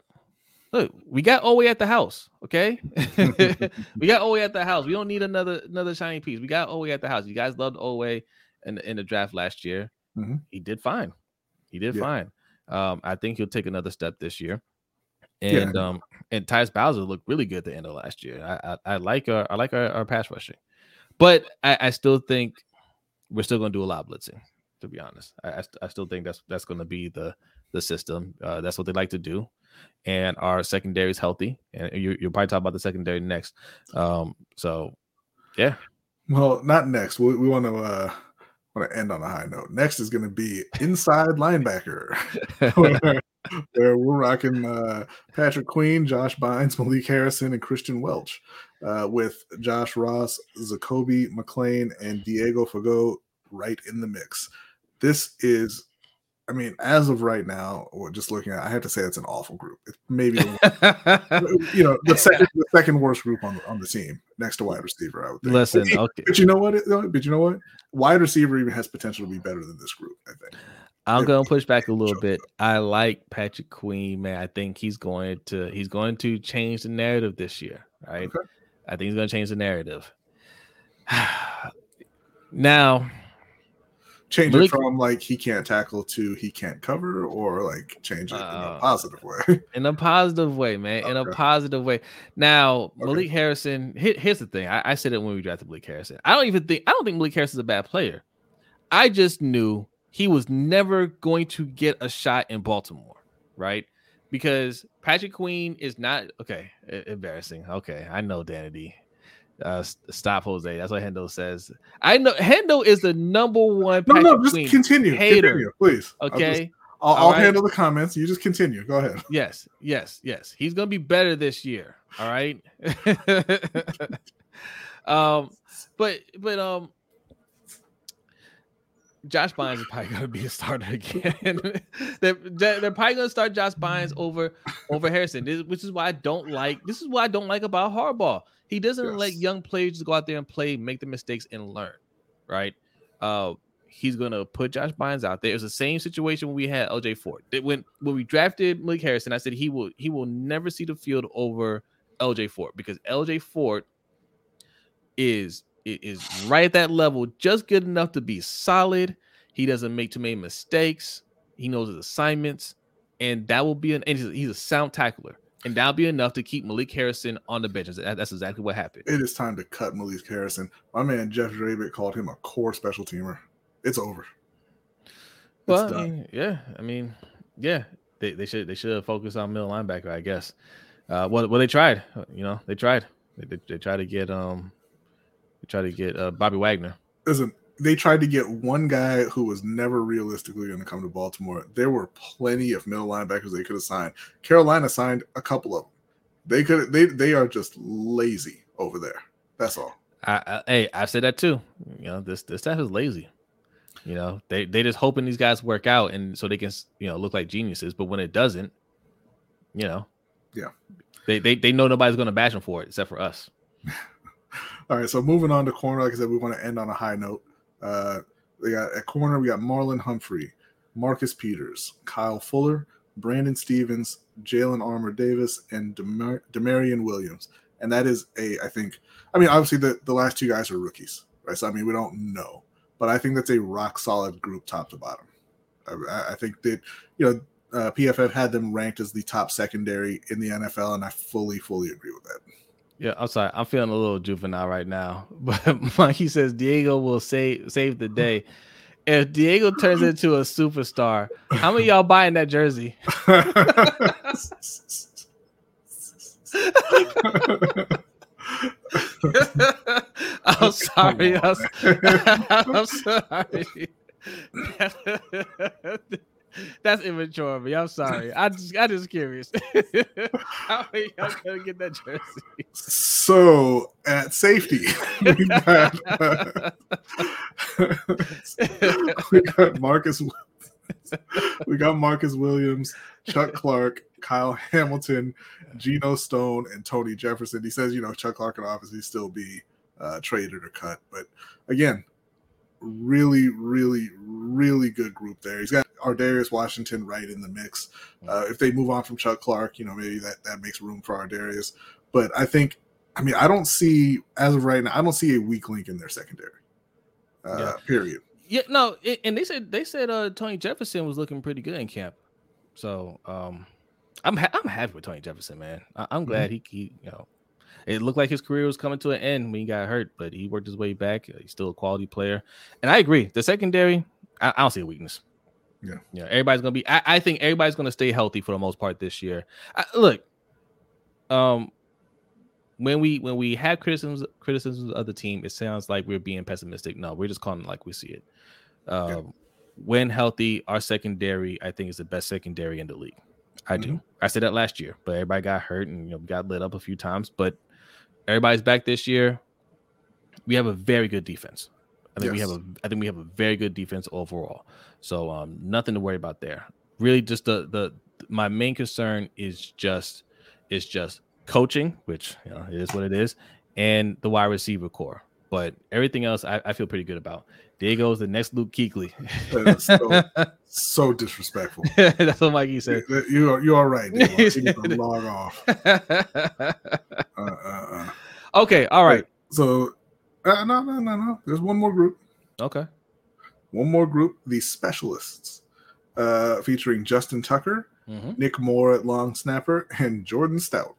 look, we got Oweh at the house. Okay, [laughs] we got Oweh at the house. We don't need another another shiny piece. We got Oweh at the house. You guys loved Oweh in in the draft last year. Mhm. He did fine. He did Yeah. fine. Um, I think he'll take another step this year. Yeah. And um, and Tyus Bowser looked really good at the end of last year. I I, I like our I like our, our pass rushing, but I, I still think we're still going to do a lot of blitzing. To be honest, I I, st- I still think that's that's going to be the the system. Uh, that's what they like to do, and our secondary is healthy. And you you'll probably talk about the secondary next. Um, so yeah, Well, not next. We, we want to uh want to end on a high note. Next is going to be inside linebacker, [laughs] [laughs] where, where we're rocking uh, Patrick Queen, Josh Bynes, Malik Harrison, and Kristian Welch, uh, with Josh Ross, Zakoby McClain, and Diego Fagot right in the mix. This is, I mean, as of right now, or just looking at, I have to say it's an awful group. It's maybe [laughs] you know the second [laughs] the second worst group on the, on the team next to wide receiver. I would think. listen, But, okay. but you know what? But you know what? Wide receiver even has potential to be better than this group. I think. I'm gonna push back a little bit. I like Patrick Queen, man. I think he's going to he's going to change the narrative this year, right? Okay. I think he's gonna change the narrative. [sighs] now, Change Malik- it from like he can't tackle to he can't cover, or like change it in a Uh, positive way. [laughs] in a positive way, man. In a positive way. Now, Okay. Malik Harrison. Here, here's the thing. I, I said it when we drafted Malik Harrison. I don't even think I don't think Malik Harrison's a bad player. I just knew he was never going to get a shot in Baltimore, right? Because Patrick Queen is not okay. Embarrassing. Okay, I know Danity. Uh, stop, Jose. That's what Hendo says. I know Hendo is the number one no, no, just continue. hater. Continue, please. I'll, just, Okay. I'll, I'll right. handle the comments. You just continue. Go ahead. [laughs] Yes, yes, yes. He's gonna be better this year. All right. [laughs] um, but but um, Josh Bynes is probably gonna be a starter again. [laughs] they're, they're they're probably gonna start Josh Bynes over over Harrison, this, which is why I don't like. This is what I don't like about Harbaugh. He doesn't let young players just go out there and play, make the mistakes, and learn. Right. Uh, he's gonna put Josh Bynes out there. It was the same situation when we had LJ Fort. That when when we drafted Malik Harrison, I said he will he will never see the field over LJ Fort because LJ Fort is is right at that level, just good enough to be solid. He doesn't make too many mistakes. He knows his assignments, and that will be an. He's a sound tackler, and that'll be enough to keep Malik Harrison on the bench. That's exactly what happened. It is time to cut Malik Harrison. My man Jeff Zrebiec called him a core special teamer. It's over. It's Well, I mean, yeah, I mean, yeah, they, they should they should have focused on middle linebacker, I guess. Uh, well, well, they tried, you know, they tried. They, they, they tried to get um, they tried to get uh, Bobby Wagner. Listen, they tried to get one guy who was never realistically going to come to Baltimore. There were plenty of middle linebackers they could have signed. Carolina signed a couple of them. They could. They they are just lazy over there. That's all. I, I hey, I said that too. You know, this this staff is lazy. You know, they they just hoping these guys work out and so they can you know look like geniuses. But when it doesn't, you know, Yeah. they they, they know nobody's going to bash them for it except for us. [laughs] All right, so moving on to corner, like I said, we want to end on a high note. Uh, we got at corner, we got Marlon Humphrey, Marcus Peters, Kyle Fuller, Brandon Stephens, Jalyn Armour Davis, and Demar- Damarion Williams. And that is a, I think, I mean, obviously the, the last two guys are rookies, right? So I mean, we don't know, but I think that's a rock solid group, top to bottom. I, I think that you know uh, PFF had them ranked as the top secondary in the NFL, and I fully, fully agree with that. Yeah, I'm sorry. I'm feeling a little juvenile right now. [laughs] But Mikey says Diego will save save the day. If Diego turns into a superstar, how many of y'all buying that jersey? [laughs] I'm sorry. I'm, [laughs] I'm sorry. That's immature of me. I'm sorry. I just I just curious. [laughs] How are y'all gonna get that jersey? So at safety, [laughs] we got, uh, [laughs] we got Marcus. We got Marcus Williams, Chuck Clark, Kyle Hamilton, Geno Stone, and Tony Jefferson. He says, you know, Chuck Clark can obviously still be uh, traded or cut, but again, really, really, really good group there. He's got Ar'Darius Washington right in the mix. Uh, if they move on from Chuck Clark, you know, maybe that, that makes room for Ar'Darius. But I think, I mean, I don't see, as of right now, I don't see a weak link in their secondary. Uh, yeah. Period. Yeah, no, it, and they said they said uh Tony Jefferson was looking pretty good in camp. So um I'm ha- I'm happy with Tony Jefferson, man. I- am glad mm-hmm. he, he you know it looked like his career was coming to an end when he got hurt, but he worked his way back. He's still a quality player, and I agree. The secondary, I, I don't see a weakness. Yeah, yeah. Everybody's gonna be. I, I think everybody's gonna stay healthy for the most part this year. I, look, um, when we when we have criticisms criticisms of the team, it sounds like we're being pessimistic. No, we're just calling it like we see it. Um, yeah. When healthy, our secondary, I think, is the best secondary in the league. I do. Mm-hmm. I said that last year, but everybody got hurt and you know got lit up a few times. But everybody's back this year. We have a very good defense. I think yes. we have a I think we have a very good defense overall. So um nothing to worry about there. Really just the the my main concern is just is just coaching, which you know, it is what it is, and the wide receiver core. But everything else I, I feel pretty good about. There goes the next Luke Kuechly. so, [laughs] so, disrespectful. That's what Mikey said. You are you are right. [laughs] log off. [laughs] Uh, uh, uh. Okay, all right. So uh, no, no, no, no. There's one more group. Okay. One more group, the specialists, uh, featuring Justin Tucker, mm-hmm. Nick Moore at long snapper, and Jordan Stout.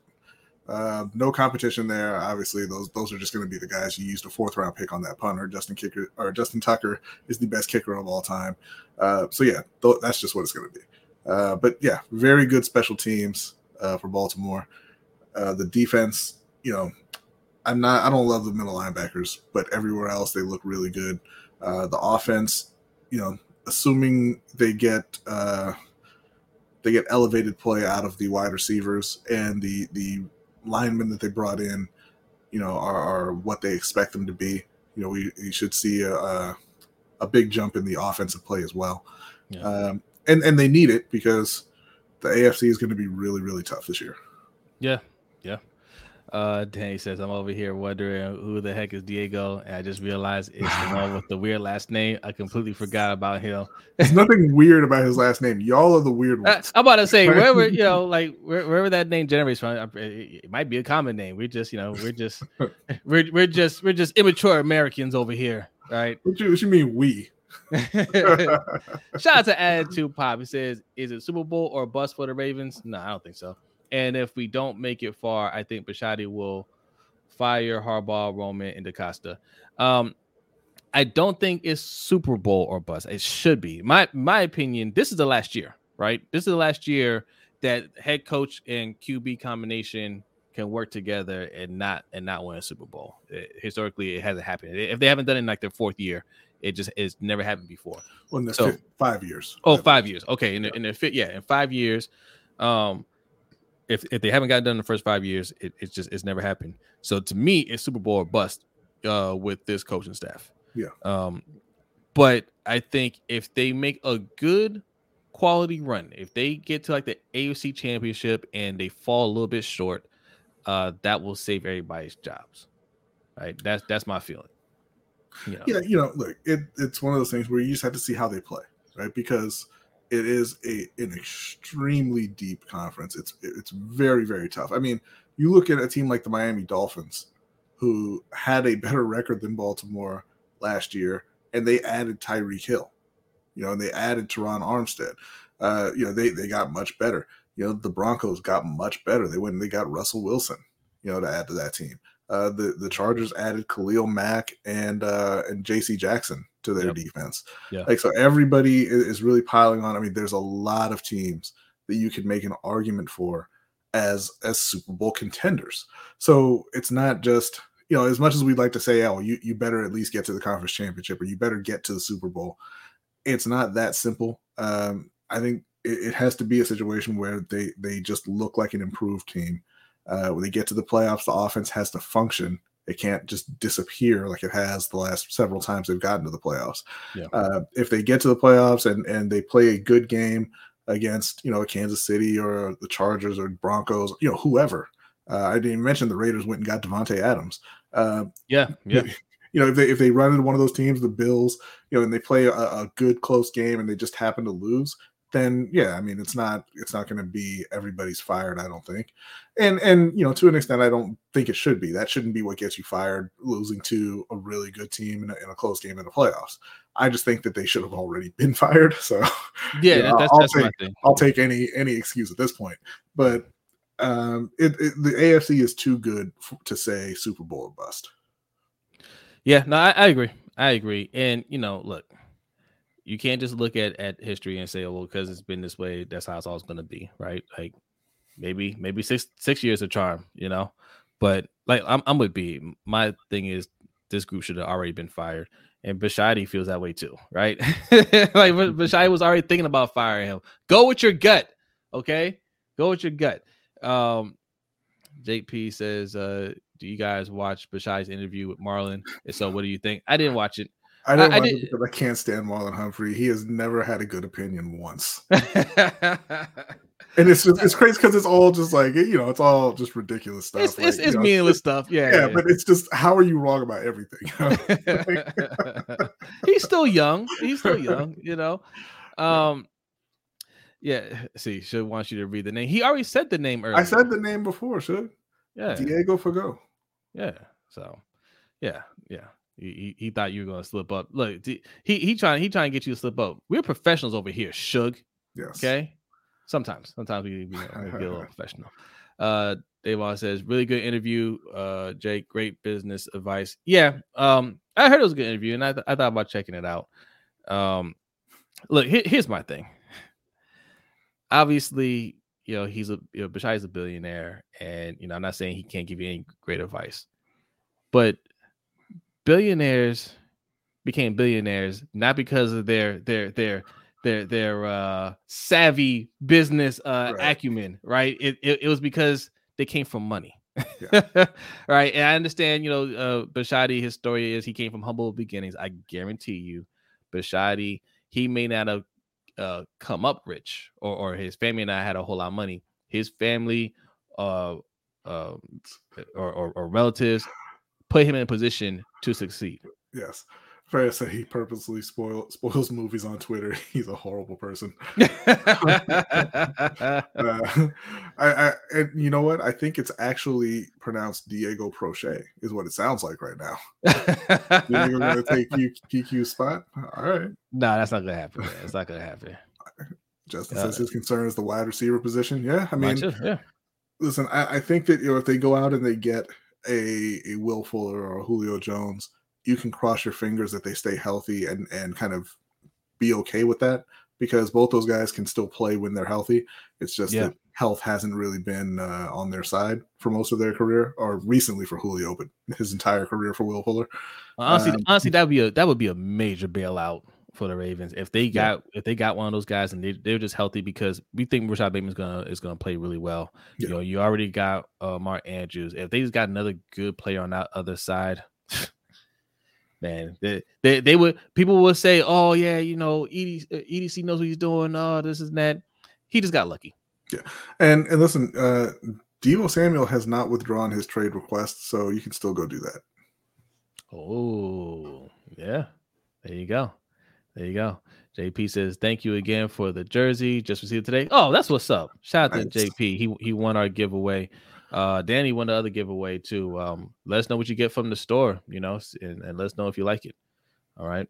Uh, no competition there. Obviously, those those are just going to be the guys you used a fourth round pick on that punter. Justin Kicker or Justin Tucker is the best kicker of all time. Uh, so yeah, th- that's just what it's going to be. Uh, but yeah, very good special teams uh, for Baltimore. Uh, the defense, you know, I'm not. I don't love the middle linebackers, but everywhere else they look really good. The offense, you know, assuming they get they get elevated play out of the wide receivers and the the linemen that they brought in, you know, are, are what they expect them to be. You know, we, we should see a, a, a big jump in the offensive play as well. Yeah. Um, and and they need it because the AFC is going to be really really tough this year. Yeah, yeah. Uh, Danny says, I'm over here wondering who the heck is Diego. And I just realized it's the one with the weird last name. I completely forgot about him. There's nothing weird about his last name. Y'all are the weird uh, ones. I'm about to say, wherever, you [laughs] know, like wherever that name generates from, it might be a common name. We're just, you know, we're just, [laughs] we're, we're just, we're just immature Americans over here. Right. What you, what you mean we? [laughs] Shout out to Attitude Pop. He says, Is it Super Bowl or bust for the Ravens? No, I don't think so. And if we don't make it far, I think Bisciotti will fire Harbaugh, Roman, and DeCosta. Um, I don't think it's Super Bowl or bust. It should be. My my opinion. This is the last year, right? This is the last year that head coach and QB combination can work together and not and not win a Super Bowl. It, historically, it hasn't happened. If they haven't done it in like their fourth year, it just it's never happened before. Well, in the so, five years. Oh, five years. Okay, in the, in the fit, yeah, in five years. Um, if if they haven't gotten done in the first five years, it, it's just it's never happened. So to me, it's Super Bowl or bust uh, with this coaching staff. Yeah. Um, but I think if they make a good quality run, if they get to like the AFC Championship and they fall a little bit short, uh, that will save everybody's jobs. Right. That's that's my feeling. You know? Yeah, you know, look, it, it's one of those things where you just have to see how they play, right? Because it is a an extremely deep conference. It's it's very very tough. I mean, you look at a team like the Miami Dolphins, who had a better record than Baltimore last year, and they added Tyreek Hill, you know, and they added Terron Armstead. Uh, you know, they they got much better. You know, the Broncos got much better. They went and they got Russell Wilson, you know, to add to that team. Uh, the the Chargers added Khalil Mack and uh, and J.C. Jackson to their yep. defense. Yeah. Like so everybody is really piling on. I mean, there's a lot of teams that you could make an argument for as as Super Bowl contenders. So it's not just you know as much as we'd like to say, oh, you you better at least get to the conference championship or you better get to the Super Bowl. It's not that simple. Um, I think it, it has to be a situation where they they just look like an improved team. Uh, when they get to the playoffs, the offense has to function it can't just disappear like it has the last several times they've gotten to the playoffs. Yeah. Uh, if they get to the playoffs and and they play a good game against you know Kansas City or the Chargers or Broncos, you know whoever. Uh, I didn't even mention the Raiders went and got Davante Adams. Uh, yeah, yeah. [laughs] you know, if they if they run into one of those teams, the Bills, you know, and they play a, a good close game and they just happen to lose, then yeah, I mean, it's not it's not going to be everybody's fired. I don't think, and and you know, to an extent, I don't think it should be. That shouldn't be what gets you fired. Losing to a really good team in a, in a close game in the playoffs. I just think that they should have already been [laughs] fired. So Yeah, you know, that's, I'll that's my take- thing. I'll take any any excuse at this point. But um, it, it the AFC is too good f- to say Super Bowl or bust. Yeah, no, I, I agree. I agree. And you know, look, you can't just look at at history and say, oh, well, because it's been this way, that's how it's always going to be, right? Like maybe maybe six six years of charm, you know. But like I'm I'm with B. My thing is this group should have already been fired. And Bisciotti feels that way too, right? [laughs] like [laughs] Bisciotti was already thinking about firing him. Go with your gut, okay? Go with your gut. Um, Jake P says, uh, "Do you guys watch Bisciotti's interview with Marlon? If so, what do you think?" I didn't watch it. I don't I watch did- because I can't stand Marlon Humphrey. He has never had a good opinion once, [laughs] and it's just it's crazy because it's all just like you know it's all just ridiculous stuff. it's it's, like, it's you know, meaningless stuff. Yeah, Yeah, but it's just how are you wrong about everything? [laughs] [laughs] he's still young. He's still young, you know. Um, yeah. See, should want you to read the name. He already said the name earlier. I said the name before, should yeah, Diego Fagot. yeah. So, yeah, yeah. He, he, he thought you were gonna slip up. Look, he he trying he trying to get you to slip up. We're professionals over here, Suge. Yes. Okay. Sometimes, sometimes we, we, we get a little [laughs] professional. Uh, Davon says, really good interview. Uh, Jake, great business advice. Yeah. Um, I heard it was a good interview, and I, th- I thought about checking it out. Um, look, here- here's my thing. Obviously, you know he's a you know Bisciotti's a billionaire, and you know I'm not saying he can't give you any great advice, but billionaires became billionaires not because of their their their their their uh savvy business uh Right. acumen right it, it it was because they came from money Yeah. [laughs] right and i understand you know uh bisciotti his story is he came from humble beginnings i guarantee you bisciotti he may not have uh come up rich or or his family not had a whole lot of money his family uh uh or, or, or relatives put him in a position to succeed Yes. Fair to say he purposely spoil [laughs] spoils movies on Twitter. [laughs] He's a horrible person. [laughs] Uh, I, I and you know what? I think it's actually pronounced Diego Prochet is what it sounds like right now. Diego gonna take Q, PQ's spot. All right. no, that's not gonna happen. Man. It's not gonna happen. Justin Uh, says his concern is the wide receiver position. Yeah, I Mine mean, too, yeah. listen, I, I think that you know if they go out and they get a a Will Fuller or a Julio Jones, you can cross your fingers that they stay healthy and and kind of be okay with that because both those guys can still play when they're healthy. It's just Yeah. that health hasn't really been uh, on their side for most of their career, or recently for Julio, but his entire career for Will Fuller. Honestly, Um, honestly, that would be a that would be a major bailout for the Ravens if they Yeah. got if they got one of those guys and they they're just healthy because we think Rashod Bateman's gonna is gonna play really well. Yeah. You know, you already got uh, Mark Andrews. If they just got another good player on that other side, [sighs] man, they, they they would people would say, oh yeah, you know, EDC, uh, EDC knows what he's doing. Oh, this is that. He just got lucky. Yeah, and and listen, uh, Deebo Samuel has not withdrawn his trade request, so you can still go do that. Oh, yeah. There you go. There you go. JP says, "Thank you again for the jersey. Just received it today. Oh, that's what's up. Shout out Nice. to JP. He he won our giveaway. Uh, Danny won the other giveaway too. Um, let us know what you get from the store. You know, and, and let us know if you like it. All right.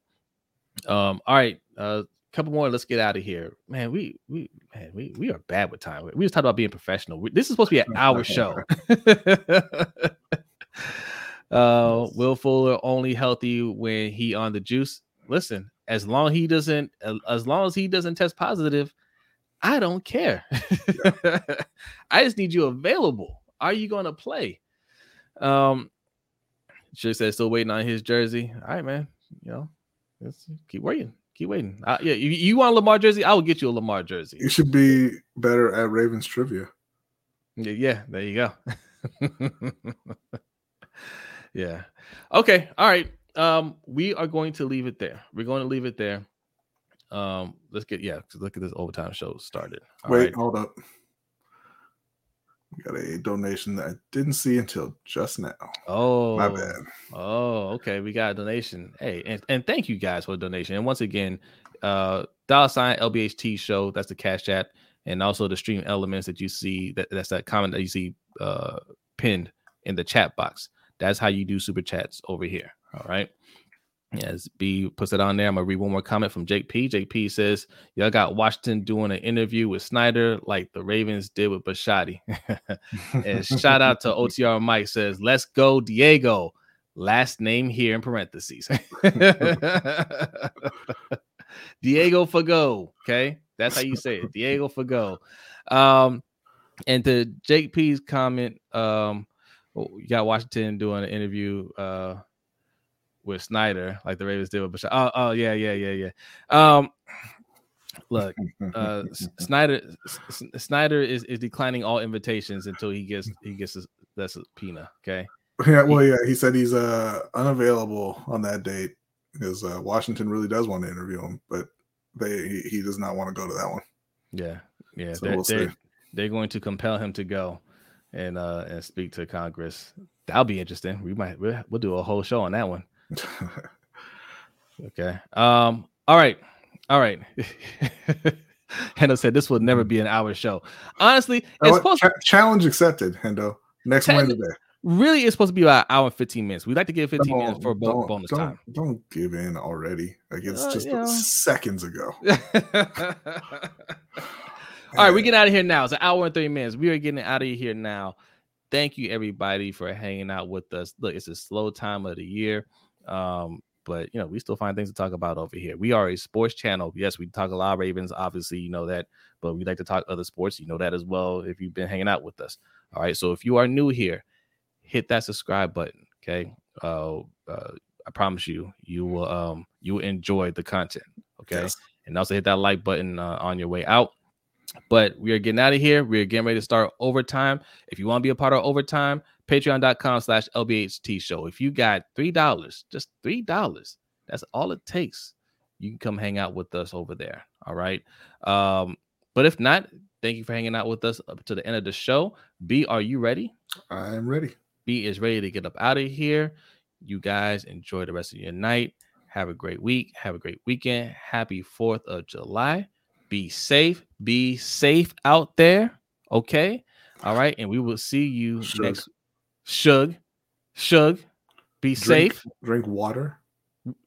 Um. All right. Uh, couple more. Let's get out of here, man. We we man we we are bad with time. We just talked about being professional. We- this is supposed to be an hour show. [laughs] [laughs] uh, Will Fuller only healthy when he on the juice. Listen, as long he doesn't, as long as he doesn't test positive, I don't care. [laughs] I just need you available. Are you going to play? Um, sure said still waiting on his jersey. All right, man. You know, let's keep waiting. Keep waiting. Uh, yeah, you, you want a Lamar jersey? I will get you a Lamar jersey. You should be better at Ravens trivia. Yeah, yeah, there you go. [laughs] yeah. Okay. All right. Um, we are going to leave it there. We're going to leave it there. Um, let's get yeah, look at this overtime show started. All Wait, right. hold up. We got a donation that I didn't see until just now. Oh, My bad. Oh, okay. We got a donation. Hey, and, and thank you guys for the donation. And once again, uh, dollar sign LBHT show. That's the cash app, and also the stream elements that you see. That that's that comment that you see uh pinned in the chat box. That's how you do super chats over here. All right. As B puts it on there, I'm gonna read one more comment from Jake P. Jake P says, Y'all got Washington doing an interview with Snyder like the Ravens did with Bisciotti. [laughs] and shout out to [laughs] OTR Mike says, Let's go, Diego. Last name here in parentheses. [laughs] Diego Fagot. Okay. That's how you say it. Diego Fagot. Um, and to Jake P's comment, um, you got Washington doing an interview uh with Snyder, like the Ravens did with Bashar. Oh, oh, yeah, yeah, yeah, yeah. Um, look, uh, [laughs] Snyder, S- Snyder is, is declining all invitations until he gets he gets his, that's a subpoena. Okay. Yeah, well, yeah, he said he's uh unavailable on that date because uh, Washington really does want to interview him, but they he, he does not want to go to that one. Yeah, yeah. So they're, we'll they're, see. they're going to compel him to go and uh and speak to Congress. That'll be interesting. We might we'll, we'll do a whole show on that one. [laughs] Okay. Um. All right. All right. [laughs] Hendo said this will never be an hour show. Honestly, it's supposed cha- challenge accepted, Hendo. Next Techni- Wednesday. really it's supposed to be about an hour and 15 minutes. We'd like to give 15 Come minutes for bo- bonus don't, time. Don't give in already. Like it's Uh, just seconds ago. [laughs] All right, we get out of here now. It's an hour and 30 minutes. We are getting out of here now. Thank you everybody for hanging out with us. Look, it's a slow time of the year. Um, but you know, we still find things to talk about over here. We are a sports channel. Yes, we talk a lot of Ravens, obviously, you know that, but we like to talk other sports. You know that as well if you've been hanging out with us. All right. So if you are new here, hit that subscribe button. Okay. Uh, uh I promise you, you will um you will enjoy the content. Okay Yes. and also hit that like button uh, on your way out. But we are getting out of here. We are getting ready to start overtime. If you want to be a part of overtime, patreon.com slash LBHT show. If you got three dollars, just three dollars, that's all it takes. You can come hang out with us over there. All right. Um, but if not, thank you for hanging out with us up to the end of the show. B, are you ready? I'm ready. B is ready to get up out of here. You guys enjoy the rest of your night. Have a great week. Have a great weekend. Happy 4th of July. Be safe. Be safe out there. Okay. All right. And we will see you Suge. next. Suge. Suge. Be Drink, safe. Drink water.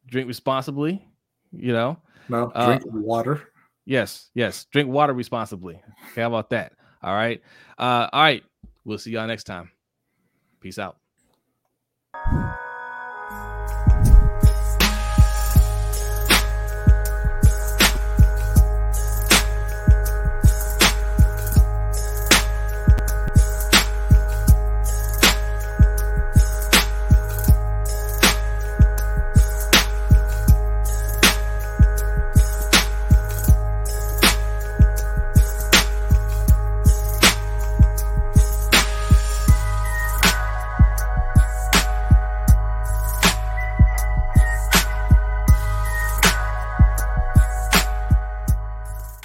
Drink responsibly. You know, No, Uh, drink water. yes. Yes. Drink water responsibly. Okay. How about that? All right. Uh, all right. We'll see y'all next time. Peace out.